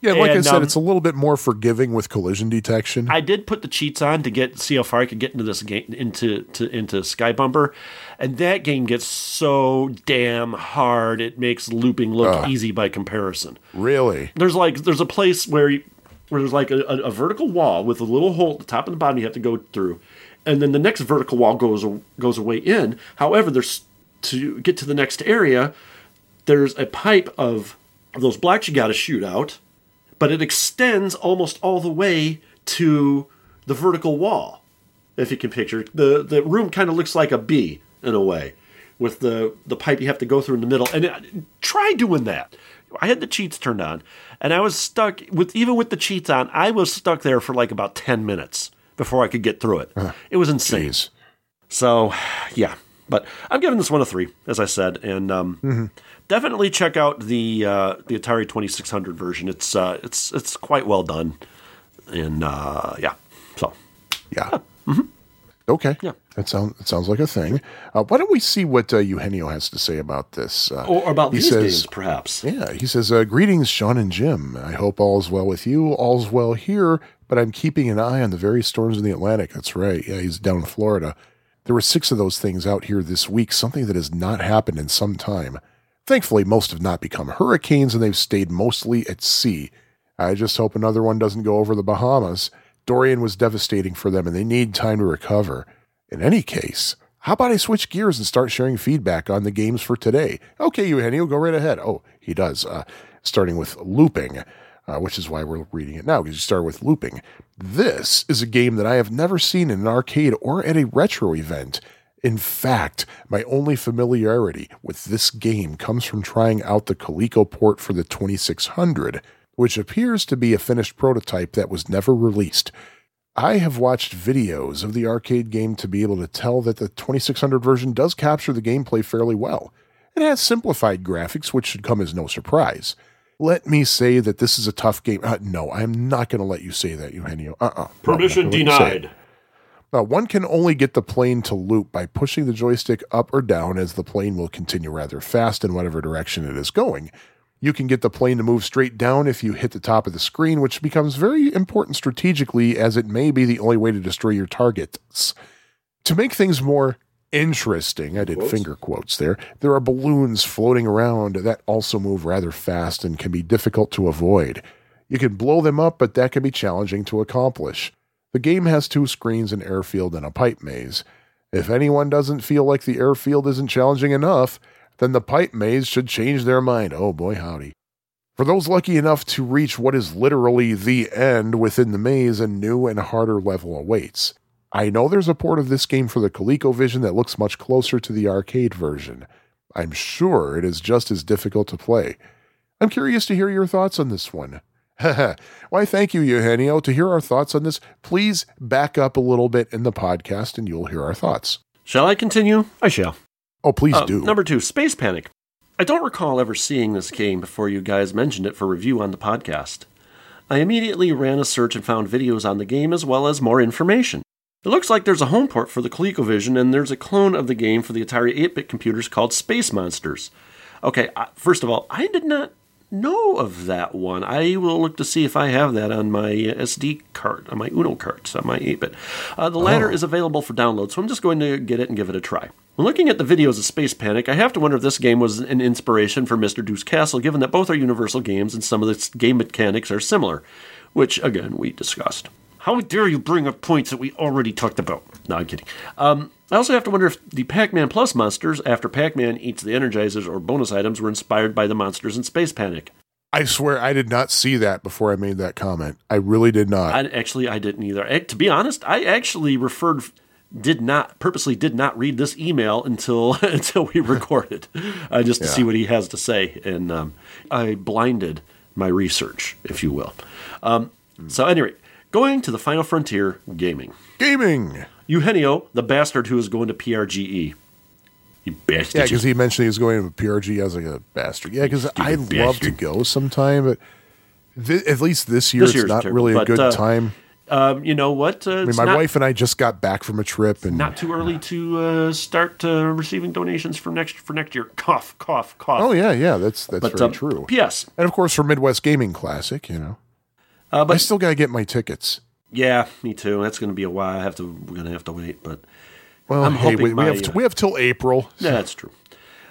Yeah, like I said, um, it's a little bit more forgiving with collision detection. I did put the cheats on to get see how far I could get into this game into to, into Sky Bumper, and that game gets so damn hard. It makes looping look easy by comparison. really? There's like there's a place where you, where there's like a, a, a vertical wall with a little hole at the top and the bottom you have to go through, and then the next vertical wall goes goes away in. However, there's to get to the next area, there's a pipe of those blocks you got to shoot out, but it extends almost all the way to the vertical wall. If you can picture the the room, kind of looks like a B in a way, with the the pipe you have to go through in the middle. And it, try doing that. I had the cheats turned on, and I was stuck with even with the cheats on. I was stuck there for like about ten minutes before I could get through it. it was insane. So, yeah. But I'm giving this one a three, as I said, and um, definitely check out the uh, the Atari 2600 version. It's uh, it's it's quite well done, and uh, yeah. So Yeah. Okay. Yeah. That sounds that sounds like a thing. Uh, why don't we see what uh, Eugenio has to say about this? Uh, or, or about he these says, games, perhaps. Yeah, he says, uh, Greetings, Sean and Jim. I hope all's well with you. All's well here, but I'm keeping an eye on the various storms in the Atlantic. That's right. Yeah, he's down in Florida. There were six of those things out here this week, something that has not happened in some time. Thankfully, most have not become hurricanes and they've stayed mostly at sea. I just hope another one doesn't go over the Bahamas. Dorian was devastating for them and they need time to recover. In any case, how about I switch gears and start sharing feedback on the games for today? Okay, Eugenio, go right ahead. Oh, he does. Uh, starting with looping, uh, which is why we're reading it now, because you start with looping. This is a game that I have never seen in an arcade or at a retro event. In fact, my only familiarity with this game comes from trying out the Coleco port for the 2600, which appears to be a finished prototype that was never released. I have watched videos of the arcade game to be able to tell that the 2600 version does capture the gameplay fairly well. It has simplified graphics, which should come as no surprise. Let me say that this is a tough game. Uh, no, I'm not going to let you say that, Eugenio. Uh-uh. No, I'm not gonna let you say it. Uh, one can only get the plane to loop by pushing the joystick up or down, as the plane will continue rather fast in whatever direction it is going. You can get the plane to move straight down if you hit the top of the screen, which becomes very important strategically, as it may be the only way to destroy your targets. To make things more interesting, I did finger quotes there, there are balloons floating around that also move rather fast and can be difficult to avoid. You can blow them up, but that can be challenging to accomplish. The game has two screens, an airfield, and a pipe maze. If anyone doesn't feel like the airfield isn't challenging enough, then the pipe maze should change their mind. Oh boy, howdy. For those lucky enough to reach what is literally the end within the maze, a new and harder level awaits. I know there's a port of this game for the ColecoVision that looks much closer to the arcade version. I'm sure it is just as difficult to play. I'm curious to hear your thoughts on this one. *laughs* Why, thank you, Eugenio. To hear our thoughts on this, please back up a little bit in the podcast and you'll hear our thoughts. Shall I continue? I shall. Oh, please Uh, do. Number two, Space Panic. I don't recall ever seeing this game before you guys mentioned it for review on the podcast. I immediately ran a search and found videos on the game as well as more information. It looks like there's a home port for the ColecoVision and there's a clone of the game for the Atari 8 bit computers called Space Monsters. Okay, uh, first of all, I did not know of that one. I will look to see if I have that on my SD card, on my Uno cards, on my 8 bit. Uh, the latter is available for download, so I'm just going to get it and give it a try. When looking at the videos of Space Panic, I have to wonder if this game was an inspiration for Mr. Do's Castle, given that both are Universal games and some of the game mechanics are similar, which, again, we discussed. How dare you bring up points that we already talked about? No, I'm kidding. Um, I also have to wonder if the Pac Man Plus monsters, after Pac Man eats the Energizers or bonus items, were inspired by the monsters in Space Panic. I swear I did not see that before I made that comment. I really did not. I, actually, I didn't either. Eh, To be honest, I actually referred, did not purposely did not read this email until *laughs* until we recorded, uh, just to Yeah. see what he has to say, and um, I blinded my research, if you will. Um, so, anyway, going to the Final Frontier Gaming. Gaming. Eugenio, the bastard who is going to PRGE. You bastard. Yeah, because he mentioned he was going to PRG as like a bastard. Yeah, because I'd love to go sometime, but thi- at least this year This it's not terrible, really a but, good uh, time. um, you know what? Uh, I mean, my not, wife and I just got back from a trip, and not too early to uh, start uh, receiving donations for next for next year. Cough, cough, cough. oh yeah, yeah, that's that's but very um, true. P.S. And of course, for Midwest Gaming Classic, you know, Uh, I still got to get my tickets. Yeah, me too. That's going to be a while. I have to. We're going to have to wait, but Well, I'm hey, hoping we, we have t- we have till April. yeah, that's true.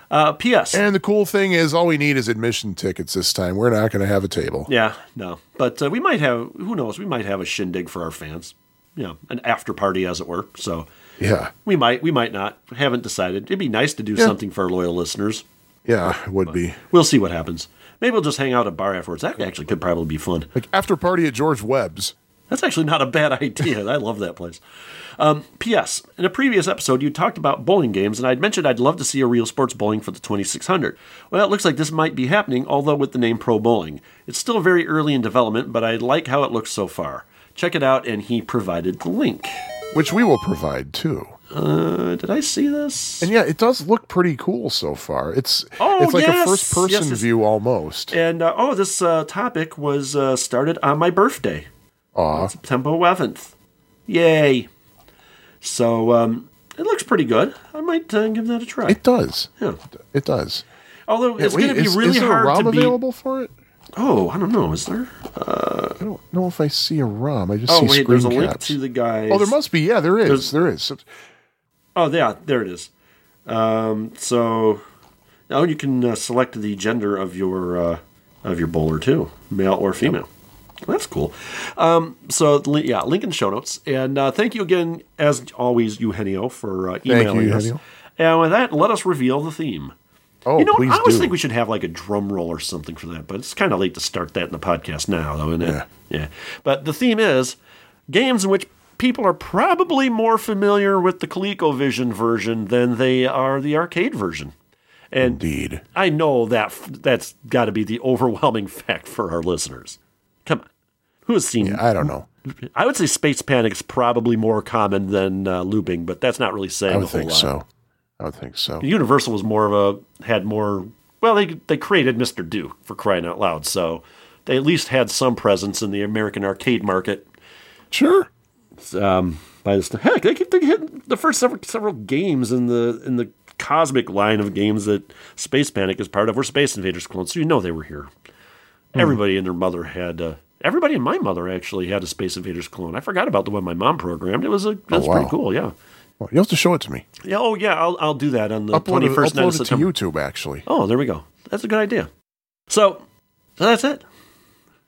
Uh, P.S. And the cool thing is, all we need is admission tickets this time. We're not going to have a table. Yeah, no, but uh, we might have. Who knows? We might have a shindig for our fans. You know, an after party, as it were. So Yeah, we might. We might not. Haven't decided. It'd be nice to do Yeah. something for our loyal listeners. yeah, it would be We'll see what happens. Maybe we'll just hang out at a bar afterwards. That actually could probably be fun. like after party at George Webb's. That's actually not a bad *laughs* idea. I love that place. Um, P.S. In a previous episode, you talked about bowling games, and I'd mentioned I'd love to see a real sports bowling for the 2600. Well, it looks like this might be happening, although with the name Pro Bowling. It's still very early in development, but I like how it looks so far. Check it out, and he provided the link. which we will provide too. Uh, did I see this? And yeah, it does look pretty cool so far. It's Oh, it's like yes, a first person yes, view almost. And uh, oh, this uh, topic was uh, started on my birthday. Aw, September 11th. Yay. So um, it looks pretty good. I might uh, give that a try. it does. yeah. It does. Although it's going to be really is there hard a ROM to beat. available for it? Oh, I don't know. Is there? I don't know if I see a ROM. I just Oh, see wait. screen There's a link caps. to the guy. Oh, there must be. Yeah, there is. There's- There is. Oh, yeah. There it is. Um, so now you can uh, select the gender of your uh, of your bowler too, male or female. That's cool. Um, so yeah, link in the show notes. And uh, thank you again, as always, Eugenio, for uh, you, emailing us. Eugenio. And with that, let us reveal the theme. Oh, you know, please I always do. think we should have like a drum roll or something for that, but it's kind of late to start that in the podcast now, though, isn't it? Yeah. Yeah. But the theme is games in which people are probably more familiar with the ColecoVision version than they are the arcade version. And Indeed. I know that that's got to be the *laughs* overwhelming fact for our listeners. Come on. Who has seen? I don't know. I would say Space Panic is probably more common than uh, looping, but that's not really saying I would think lot. so. I would think so. Universal was more of a had more. Well, they they created Mr. Do for crying out loud, so they at least had some presence in the American arcade market. Sure. Um, by this heck, they keep hitting the first several several games in the in the cosmic line of games that Space Panic is part of were Space Invaders clones, so you know they were here. Everybody and their mother had. Uh, everybody and my mother actually had a Space Invaders clone. I forgot about the one my mom programmed. It was a that's wow. pretty cool. Yeah. Well, you have to show it to me. Yeah. Oh yeah. I'll I'll do that on the twenty first twenty it, first night of upload it to YouTube, actually. Oh, there we go. That's a good idea. So, so that's it.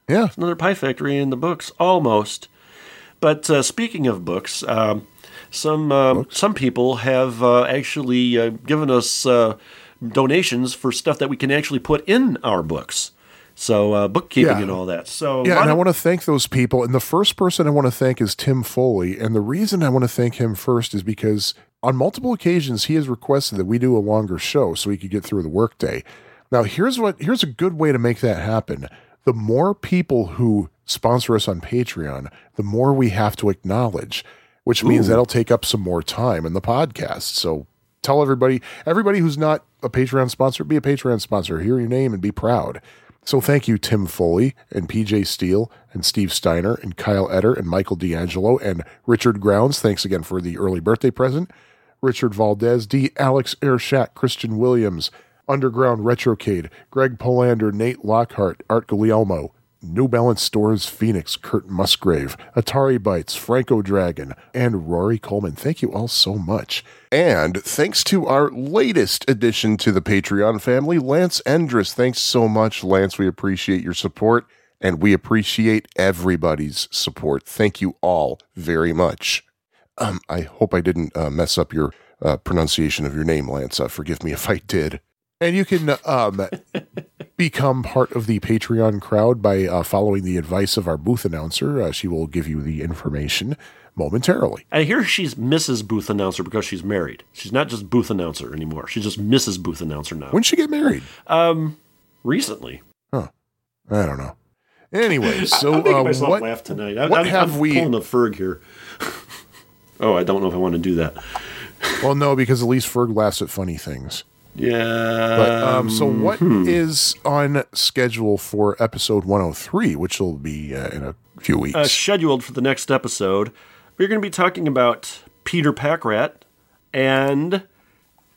Yeah. Another Pie Factory in the books, almost. But uh, speaking of books, um, some um some people have uh, actually uh, given us uh, donations for stuff that we can actually put in our books. So uh, bookkeeping Yeah. and all that. So Yeah, and I want to thank those people. And the first person I want to thank is Tim Foley. And the reason I want to thank him first is because on multiple occasions, he has requested that we do a longer show so he could get through the workday. Now, here's what here's a good way to make that happen. The more people who sponsor us on Patreon, the more we have to acknowledge, which means that'll take up some more time in the podcast. So tell everybody, everybody who's not a Patreon sponsor, be a Patreon sponsor. Hear your name and be proud. So thank you, Tim Foley and PJ Steele and Steve Steiner and Kyle Etter and Michael D'Angelo and Richard Grounds. Thanks again for the early birthday present. Richard Valdez, D. Alex Airshack, Christian Williams, Underground Retrocade, Greg Polander, Nate Lockhart, Art Guglielmo, New Balance Stores Phoenix, Kurt Musgrave, Atari Bytes, Franco Dragon, and Rory Coleman. Thank you all so much. And thanks to our latest addition to the Patreon family, Lance Endress. Thanks so much, Lance. We appreciate your support and we appreciate everybody's support. Thank you all very much. Um, I hope I didn't uh, mess up your uh, pronunciation of your name, Lance. Uh, forgive me if I did. And you can um, *laughs* become part of the Patreon crowd by uh, following the advice of our booth announcer. Uh, she will give you the information momentarily. I hear she's Mrs. Booth Announcer because she's married. She's not just Booth Announcer anymore. She's just Mrs. Booth Announcer now. When she get married? Um, recently. Huh. I don't know. Anyway, *laughs* so I'm uh, myself what, laugh tonight. I, what I'm, have I'm we- pulling a Ferg here. *laughs* oh, I don't know if I want to do that. well, no, because at least Ferg laughs at funny things. Yeah. But um, so what is hmm. on schedule for episode 103, which will be uh, in a few weeks? uh, scheduled for the next episode, we're going to be talking about Peter Packrat and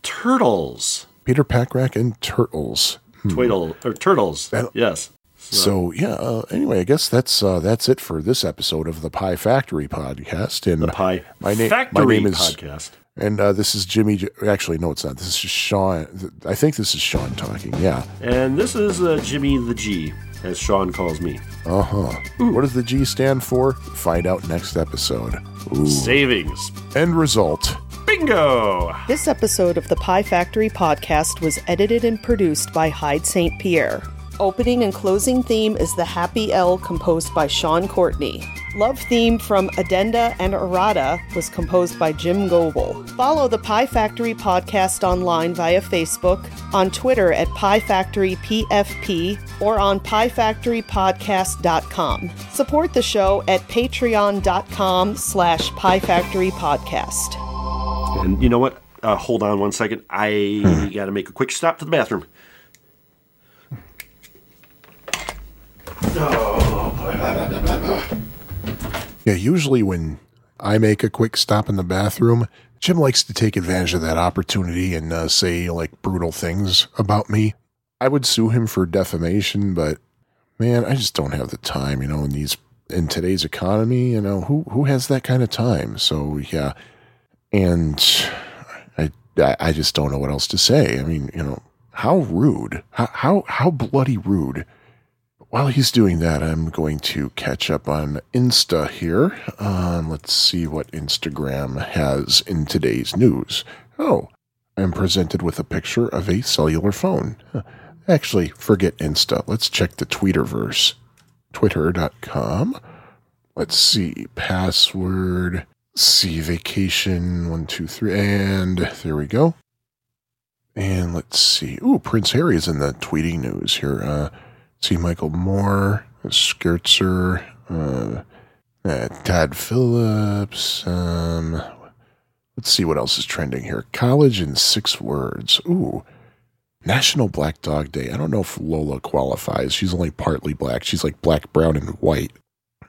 turtles. Peter Packrack and Turtles. Twiddle or turtles. That- yes. So yeah. Uh, anyway, I guess that's uh, that's it for this episode of the Pie Factory podcast. And The Pie my name, Factory my name is, podcast. And uh, this is Jimmy. J- Actually, no, it's not. This is Sean. I think this is Sean talking. Yeah. And this is uh, Jimmy the G, as Sean calls me. Uh huh. What does the G stand for? Find out next episode. Ooh. Savings. End result. Bingo! This episode of the Pie Factory podcast was edited and produced by Hyde St. Pierre. Opening and closing theme is The Happy L composed by Sean Courtney. Love theme from Addenda and Errata was composed by Jim Goebel. Follow the Pie Factory podcast online via Facebook, on Twitter at Pie Factory PFP, or on piefactorypodcast.com. Support the show at patreon.com slash piefactorypodcast. And you know what? Uh, hold on one second. I *laughs* got to make a quick stop to the bathroom. Yeah, usually when I make a quick stop in the bathroom, Jim likes to take advantage of that opportunity and uh, say like brutal things about me. I would sue him for defamation, but man, I just don't have the time, you know, in these in today's economy, you know, who who has that kind of time? So yeah. And I I, just don't know what else to say. I mean, you know, how rude. How how how bloody rude. While he's doing that, I'm going to catch up on Insta here. Um, let's see what Instagram has in today's news. Oh, I'm presented with a picture of a cellular phone. Actually, forget Insta. Let's check the Twitterverse. Twitter.com. Let's see. Password. See vacation. One, two, three. And there we go. And let's see. Ooh, Prince Harry is in the tweeting news here. Uh, see Michael Moore, Skirtzer, uh, uh, Todd Phillips. Um, let's see what else is trending here. College in six words. Ooh, National Black Dog Day. I don't know if Lola qualifies. She's only partly black. She's like black, brown, and white.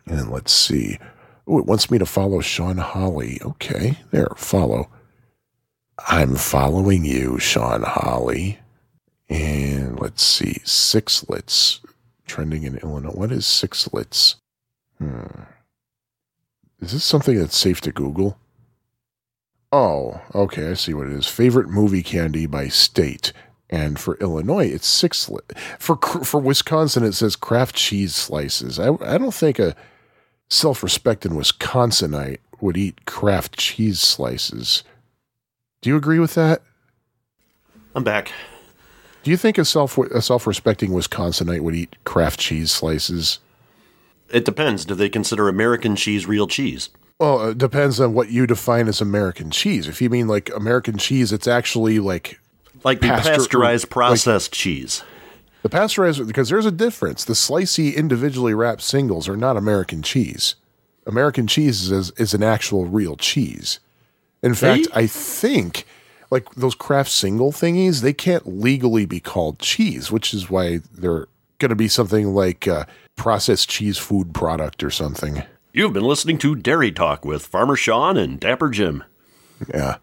And let's see. Oh, it wants me to follow Sean Holly. Okay, there, follow. I'm following you, Sean Holly. And let's see, sixlets trending in Illinois. What is sixlets? Hmm. Is this something that's safe to Google? Oh, okay, I see what it is. Favorite movie candy by state. And for Illinois, it's sixlet. For for Wisconsin, it says Kraft cheese slices. I, I don't think a self-respecting Wisconsinite would eat Kraft cheese slices. Do you agree with that? I'm back. Do you think a self a self-respecting Wisconsinite would eat Kraft cheese slices? It depends. Do they consider American cheese real cheese? Well, it depends on what you define as American cheese. If you mean like American cheese, it's actually like Like pasteurized like- processed cheese. the pasteurized, because there's a difference. The slicey, individually wrapped singles are not American cheese. American cheese is, is an actual real cheese. In fact, I think like those Kraft single thingies, they can't legally be called cheese, which is why they're going to be something like uh, processed cheese food product or something. You've been listening to Dairy Talk with Farmer Sean and Dapper Jim. Yeah.